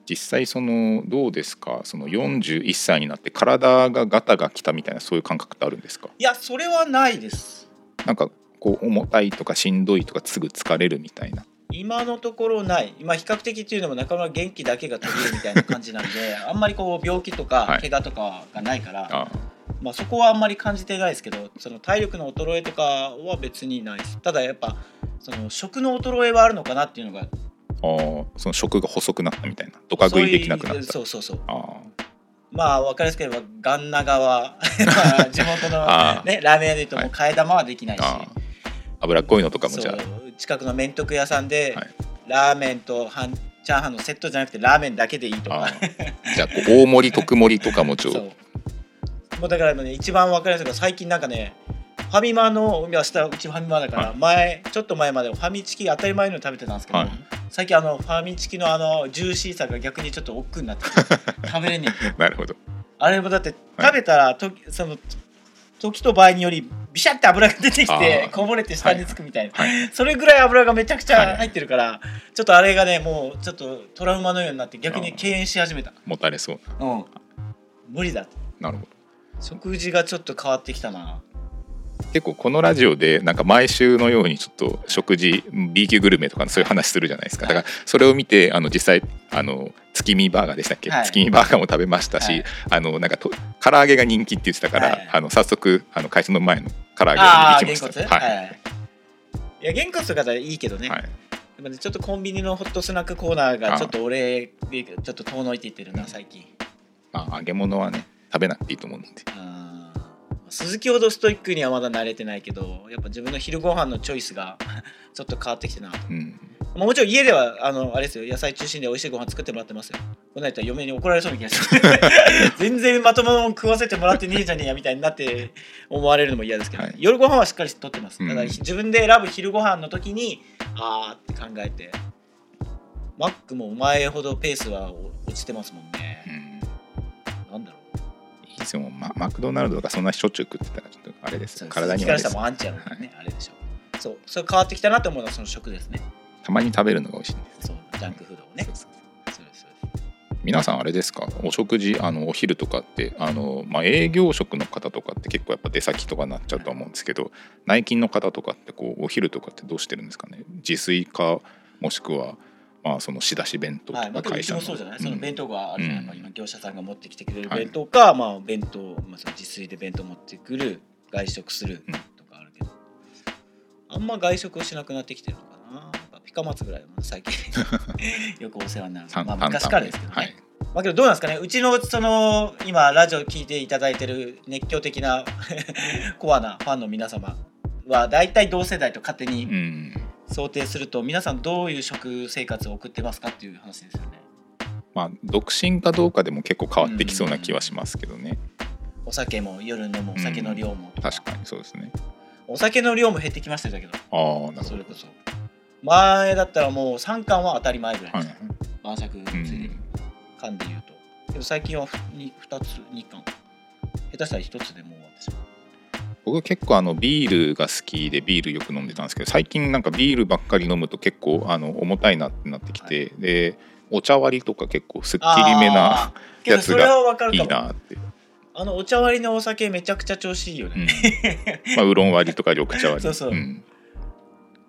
実際そのどうですか？その41歳になって体がガタが来たみたいなそういう感覚ってあるんですか？いや、それはないです。なんかこう重たいとかしんどいとかすぐ疲れるみたいな。今のところない、まあ、比較的っていうのも中村元気だけが途切れるみたいな感じなんで あんまりこう病気とはい。か怪我とかがないから、あ。まあ、そこはあんまり感じてないですけどその体力の衰えとかは別にないです。ただやっぱその食の衰えはあるのかなっていうのがあその食が細くなったみたいな。ドカ食いできなくなった。そうそうそう。あまあ分かりやすければガンナ川 まあ地元の、あね、ラーメン屋で言うともう替え玉はできないし、あ脂っこいのとかもじゃそう近くの麺徳屋さんで、はい。ラーメンとハンチャーハンのセットじゃなくてラーメンだけでいいとか。ああじゃあ大盛り特盛りとかもちょそう。もうだからね一番分かりやすいのが最近なんかねファミマのいや下うちファミマだから、はい。前ちょっと前までファミチキ当たり前の食べてたんですけど、はい。最近あのファミチキのあのジューシーさが逆にちょっと億劫になって 食べれねえなるほど。あれもだって食べたらと、その時と場合によりビシャって油が出てきてこぼれて下につくみたいな、はい。それぐらい油がめちゃくちはい。ゃ入ってるから、ちょっとあれがねもうちょっとトラウマのようになって逆に敬遠し始めた。もたれそう。うん。無理だなるほど。食事がちょっと変わってきたな結構このラジオでなんか毎週のようにちょっと食事 B 級グルメとかのそういう話するじゃないですか。だからそれを見てあの実際あの月見バーガーでしたっけ、はい。月見バーガーも食べましたし、はい。あのなんかと唐揚げが人気って言ってたから、はい。あの早速あの会社の前の唐揚げに行きました。は、はい。い、いやげんこつとかだったらいいけどね、はい。でもねちょっとコンビニのホットスナックコーナーがあちょっと俺でちょっと遠のいていってるな最近。まあ、揚げ物はね食べなくていいと思うんで。あー鈴木ほどストイックにはまだ慣れてないけどやっぱ自分の昼ご飯のチョイスが ちょっと変わってきてなうん。まあもちろん家ではあのあれですよ。野菜中心で美味しいご飯作ってもらってますよ。この間嫁に怒られそうな気がする。全然まともなもん食わせてもらってねえじゃねえやみたいになって思われるのも嫌ですけど、はい。夜ご飯はしっかりとってます。うん。だから自分で選ぶ昼ご飯の時にあーって考えてマックも前ほどペースは落ちてますもんうね。ういいですよ。ママクドナルドとかそんなしょっちゅう食ってたらちょっとあれです体に鈴木からしたはあれですらもうアンチやろうね、あれでしょ。そうそれ変わってきたなと思うのはその食ですね。たまに食べるのが美味しいんですそうジャンクフードをね。そうそうそう。ですそうです。皆さんあれですか？お食事あのお昼とかってあの、まあ、営業職の方とかって結構やっぱ出先とかになっちゃうと思うんですけど内勤の方とかってこうお昼とかってどうしてるんですかね？自炊かもしくは、まあ、その仕出し弁当とか会社の、もそうじゃない、そのうん弁当があるじゃない、うん。まあ今業者さんが持ってきてくれるはい。弁当か、まあ弁当、まあ、その自炊で弁当持ってくる外食するうん。とかあるけど、あんま外食をしなくなってきてるのかな。やっぱピカマツぐらいは最近。よくお世話になるまあ昔からですけどね、はい。まあけどどうなんですかね？うちのその今ラジオ聞いていただいてる熱狂的な コアなファンの皆様は大体同世代と勝手にうん想定すると皆さんどういう食生活を送ってますかっていう話ですよね。まあ独身かどうかでも結構変わってきそうな気はしますけどね、お酒も夜飲むお酒の量も。とか、確かにそうですね。お酒の量も減ってきましたけどああなるほど。それこそ。前だったらもう3缶は当たり前ぐらいでした、はい。晩酌つういでん。缶で言うと。けど最近は 2, 2つ2缶。下手したら1つでもう終わってしまう僕結構あのビールが好きでビールよく飲んでたんですけど最近なんかビールばっかり飲むと結構あの重たいなってなってきて、でお茶割りとか結構すっきりめなあーけどそれは分かるいいなって、あのお茶割りのお酒めちゃくちゃ調子いいようん。ね、まあ、ウーロン割りとか緑茶割り。そうそうん。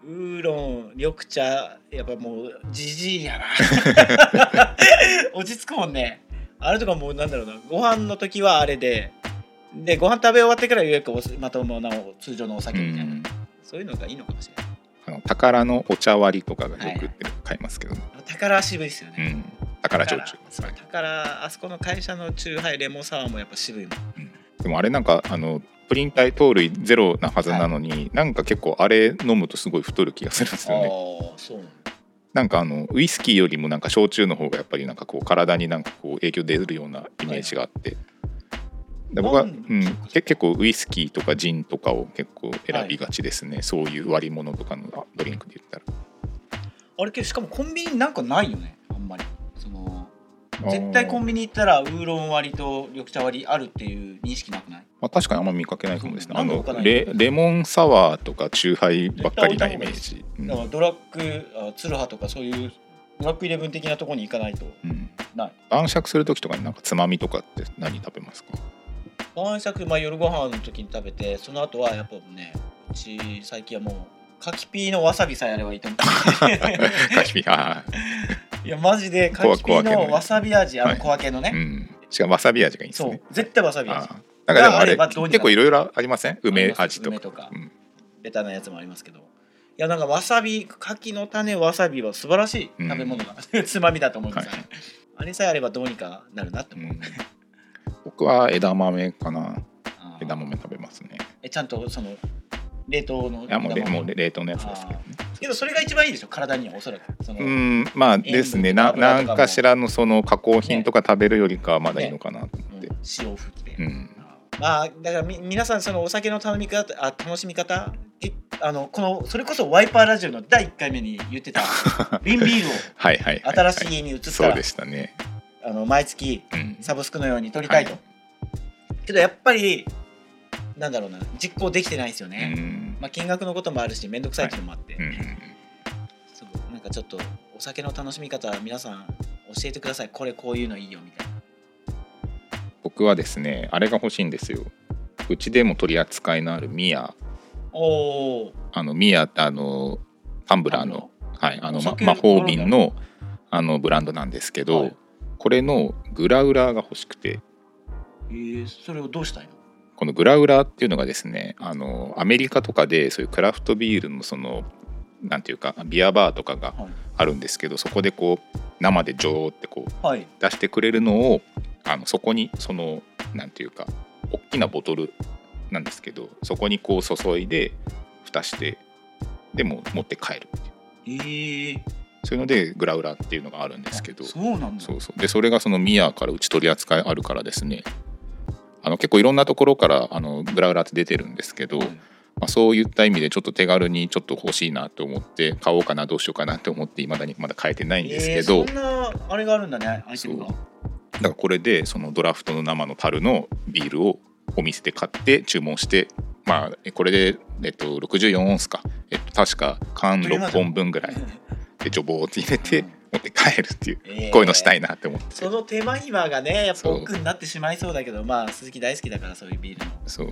ウーロン緑茶やっぱもうじじいやな。落ち着くもんね。あれとかもうなんだろうな。ご飯の時はあれででご飯食べ終わってからようやまともなお通常のお酒みたいな、うん。そういうのがいいのかもしれない。あの宝のお茶割りとかがよく売ってる買いますけどね、宝は渋いですよね、うん、宝焼酎。そう宝あそこの会社のチューハイレモンサワーもやっぱ渋いもん。でもあれなんかあのプリン体糖類ゼロなはずなのに、なんか結構あれ飲むとすごい太る気がするんですよね。ああそうなんだ。なんかあのウイスキーよりもなんか焼酎の方がやっぱりなんかこう体になんかこう影響出るようなイメージがあって、で僕は、うん結構ウイスキーとかジンとかを結構選びがちですね、そういう割り物とかのドリンクで言ったら。あれけどしかもコンビニなんかないよね。あんまり。その絶対コンビニ行ったらウーロン割りと緑茶割りあるっていう認識なくない？まあ、確かにあんま見かけないかもですね。あのレレモンサワーとかチューハイばっかりなイメージ、うん。だからドラッグあツルハとかそういうドラッグイレブン的なところに行かないと。うん。ない。晩酌する時とかになんかつまみとかって何食べますか？晩酌、まあ、夜ご飯の時に食べてその後はやっぱねうち最近はもうカキピーのわさびさえあればいいと思う カキピあ いやマジでカキピーのわさび味あのはい。小分けのね、ーうん。しかもわさび味がいいんですそう。ね絶対わさび味。なんかでもあれ結構いろいろありません？梅味とか。梅とか。うんベタなやつもありますけど。いやなんかわさび柿の種わさびは素晴らしいうん食べ物が、つまみだと思うんですよ、はい。あれさえあればどうにかなるなって思う、うん僕は枝豆かな。枝豆食べますね。えちゃんとその冷凍のいやもうもう冷凍のやつですけどね。けどそれが一番いいでしょ体にはおそらく。うんまあですね。な何かしらのその加工品とか食べるよりかはまだいいのかなと思って、うん塩を振って、うん。まあだからみ皆さんそのお酒の頼み方あ楽しみ方えあのこのそれこそワイパーラジオの第1回目に言ってた 瓶ビールをはいはいはい、はい、新しい家に移った。ら、そうでしたね、あの毎月うん、サブスクのように撮りたいと、はい。けどやっぱりなんだろうな実行できてないですようね、ん。まあ金額のこともあるし面倒くさいっていうのもあって、うんそう。なんかちょっとお酒の楽しみ方皆さん教えてください。これこういうのいいよみたいな。僕はですねあれが欲しいんですよ。うちでも取り扱いのあるミヤ。おおあのミヤってあのタンブラーの。はい。あのま魔法瓶のあのブランドなんですけど、はいこれのグラウラーが欲しくて。えー、それをどうしたいの？このグラウラーっていうのがですねあのアメリカとかでそういうクラフトビールのそのなんていうかビアバーとかがはい。あるんですけどそこでこう生でジョーってこうはい。出してくれるのをあのそこにそのなんていうか大きなボトルなんですけどそこにこう注いで蓋してでもう持って帰るっていう。えー、そういうのでグラウラーっていうのがあるんですけど。そうなんだ。そうそう。でそれがそのミヤからうち取り扱いあるからですね。あの結構いろんなところからあのグラウラーって出てるんですけど、はい。まあ、そういった意味でちょっと手軽にちょっと欲しいなと思って買おうかなどうしようかなと思っていまだにまだ買えてないんですけど、えーそんなあれがあるんだねアイテムが。だからこれでそのドラフトの生の樽のビールをお店で買って注文してまあえこれで、えっと、64オンスか、えっと、確か缶6本分ぐらい でジョボーって入れて持って帰るっていう、えー。こういうのしたいなって思って。その手間暇がねやっぱそう。億劫になってしまいそうだけどまあ鈴木大好きだからそういうビールの。そう。い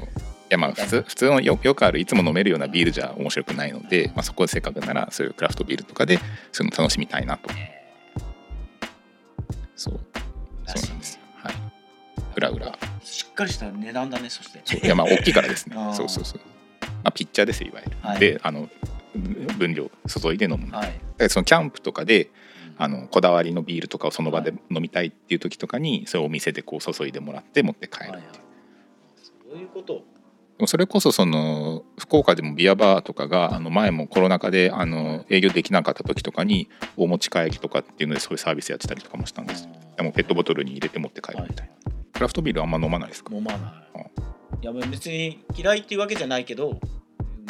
やまあ普通普通のよよくあるいつも飲めるようなビールじゃ面白くないので、まあ、そこでせっかくならそういうクラフトビールとかでそういうの楽しみたいなと。そう。そうなんですよ。はい。グラグラ。しっかりした値段だねそして。いやまあ大きいからですね。そうそうそう、まあ、ピッチャーですよいわゆる、はい。であの分量注いで飲む、はい。でそのキャンプとかであのこだわりのビールとかをその場で飲みたいっていう時とかにそういうお店でこう注いでもらって持って帰る、はいはい。そういうこと。それこそその福岡でもビアバーとかがあの前もコロナ禍であの営業できなかった時とかにお持ち帰りとかっていうのでそういうサービスやってたりとかもしたんです。でもペットボトルに入れて持って帰るみたいな。クラフトビールあんま飲まないですか？飲まない。いや別に嫌いっていうわけじゃないけど、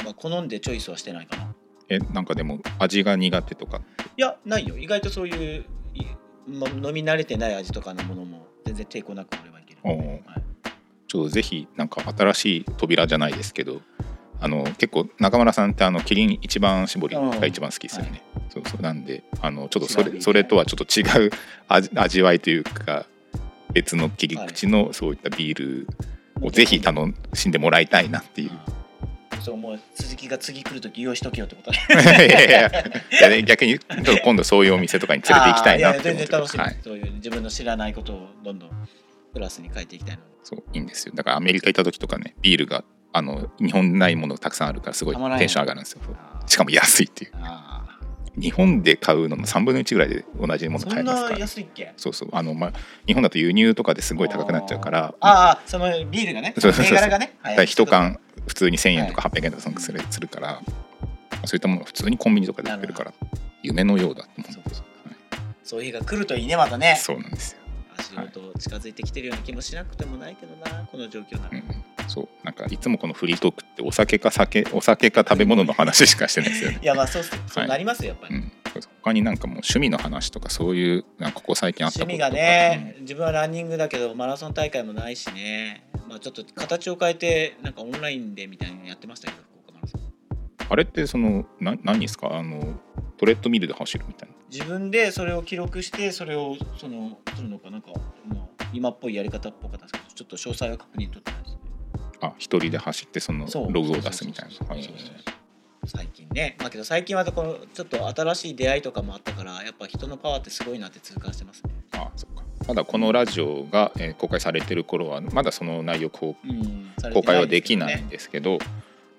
まあ、好んでチョイスはしてないかな。いえなんかでも味が苦手とか？やないよ。意外とそういう、いま、飲み慣れてない味とかのものも全然抵抗なく俺はいける、おー。はい。ちょっとぜひなんか新しい扉じゃないですけどあの結構中村さんってあのキリン一番搾りが一番好きですよね、そうそう。なんであのちょっとそれそれとはちょっと違う味 味わいというか別の切り口のそういったビールをぜひ楽しんでもらいたいなっていう。そうもう鈴木が次来る時用意しとけよってことね。いやいやいや逆に今度そういうお店とかに連れて行きたいなって全然楽しい、はい、そういう自分の知らないことをどんどんプラスに変えていきたいのでそういいんですよ。だからアメリカ行った時とかねビールがあの日本にないものがたくさんあるからすごいテンション上がるんですよ。しかも安いっていう。あ日本で買うのの3分の1ぐらいで同じもの買えますかなら安いっけ？そうそう。あの、まあ、日本だと輸入とかですごい高くなっちゃうから。あーあーそのビールがねそうそうそうそ缶普通に1000円とか800円とかするするから、そういったものが普通にコンビニとかで売ってるから夢のようだと思そううそうそういう日が来るといいねまたね。そうなんですよ、足元近づいてきてるような気もしなくてもないけどなこの状況なら、うん、そう。なんかいつもこのフリートークってお酒か酒お酒か食べ物の話しかしてないですよね。いやまあそうそうなりますよやっぱり、うん、他になんかもう趣味の話とかそういうなんかここ最近あったこととか。趣味がね、自分はランニングだけどマラソン大会もないしねまあちょっと形を変えてなんかオンラインでみたいなのやってましたけど福岡マラソンあれってそのな何ですか？あのトレッドミルで走るみたいな。自分でそれを記録してそれをそのするのかなんかもう今っぽいやり方っぽかったんですけどちょっと詳細は確認取ってないですね。あ一人で走ってそのログを出すみたいなそうそうはいそうそう最近ね。まあけど最近はこのちょっと新しい出会いとかもあったからやっぱ人のパワーってすごいなって痛感してますね。あそっか。まだこのラジオが、えー公開されてる頃はまだその内容こううん公開はできないんでですけど、ま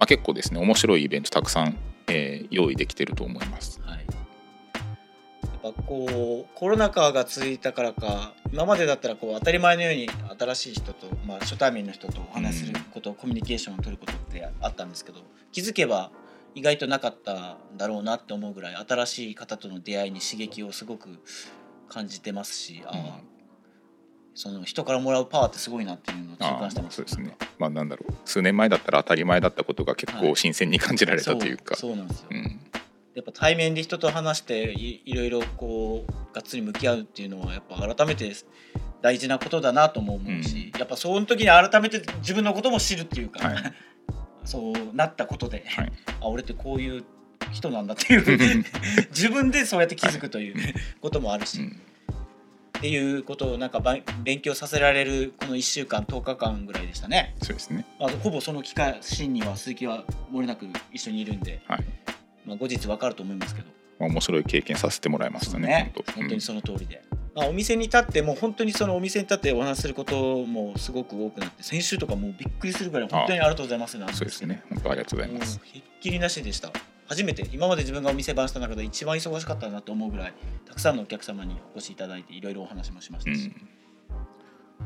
あ、結構ですね面白いイベントたくさん、えー用意できてると思います。はい、やっぱこうコロナ禍が続いたからか今までだったらこう当たり前のように新しい人と、まあ、初対面の人とお話しすること、コミュニケーションを取ることってあったんですけど気づけば意外となかったんだろうなって思うぐらい新しい方との出会いに刺激をすごく感じてますし、ああうん。その人からもらうパワーってすごいなっていうのを痛あ感してますそうですね。まあなんだろう数年前だったら当たり前だったことが結構はい新鮮に感じられたというか、そうそうなんですよ、うん。やっぱ対面で人と話していいろいろこうがっつり向き合うっていうのはやっぱ改めて大事なことだなとも思うし、やっぱその時に改めて自分のことも知るっていうか、はい そうなったことで、はい あ俺ってこういう人なんだっていう 自分でそうやって気づくということもあるし、うんっていうことをなんかば勉強させられるこの1週間10日間ぐらいでしたね。そうですね。まあ、ほぼその期間シーンには鈴木は漏れなく一緒にいるんで、はい。まあ、後日わかると思いますけど。まあ面白い経験させてもらいましたね。そう本当にその通りで、まあ、お店に立ってもう本当にそのお店に立ってお話しすることもすごく多くなって先週とかもうびっくりするぐらい本当にありがとうございますなんうんそうですね。本当ありがとうございます。ひっきりなしでした初めて今まで自分がお店番した中で一番忙しかったなと思うぐらいたくさんのお客様にお越しいただいていろいろお話もしましたし、うん。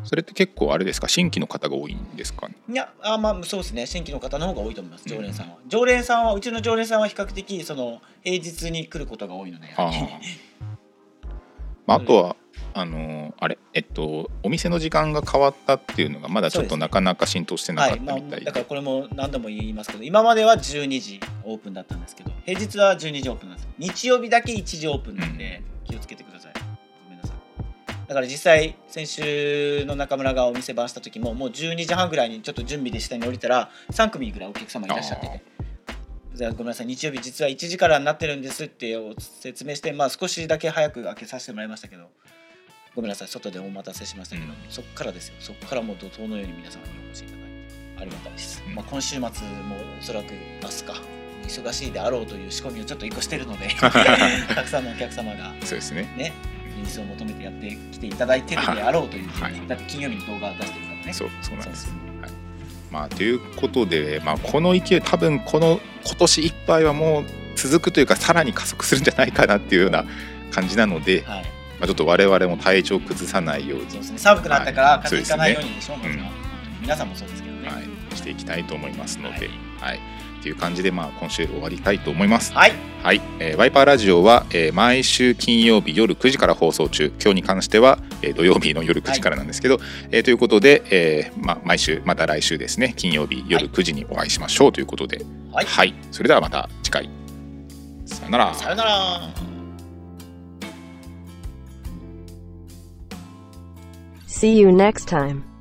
それって結構あれですか？新規の方が多いんですかね？いやあまあそうですね。新規の方の方が多いと思いますうん。常連さんは、常連さんはうちの常連さんは比較的その平日に来ることが多いので。ああ。まああとは。あのあれ？えっとお店の時間が変わったっていうのがまだちょっとなかなか浸透してなかっはいまあ、たみたいで、だからこれも何度も言いますけど今までは12時オープンだったんですけど平日は12時オープンなんです。日曜日だけ1時オープンなんで気をつけてくださいだから実際先週の中村がお店番した時ももう12時半ぐらいにちょっと準備で下に降りたら3組ぐらいお客様いらっしゃってて。じゃあごめんなさい日曜日実は1時からになってるんですってお説明してまあ少しだけ早く開けさせてもらいましたけど。ごめんなさい外でお待たせしましたけど、うん。そっからですよ。そっからもう怒涛のように皆様にお越しいただいてありがたいです、うん。まあ、今週末もおそらく明日か忙しいであろうという仕込みをちょっと一個してるので たくさんのお客様がそうですね。ねニーズを求めてやってきていただいてるであろうという、はい。だって金曜日に動画出してるからね。そうそうなんですはい。まあ、ということで、まあ、この勢い多分この今年いっぱいはもう続くというかさらに加速するんじゃないかなっていうような感じなので、はい。まあ、ちょっと我々も体調崩さないように、そうですね。寒くなったからはい。風邪ひかないようにでしょ、そうですねもちろん。本当に皆さんもそうですけどね、はい、一していきたいと思いますので、はい、っていう感じでまあ今週終わりたいと思います。はい。はい、えーワイパーラジオは、えー毎週金曜日夜9時から放送中。今日に関しては、えー土曜日の夜9時からなんですけど、えーということで、えーま、毎週また来週ですね。金曜日夜9時にお会いしましょう。ということで、はい。それではまた次回。さよなら。さよなら。See you next time.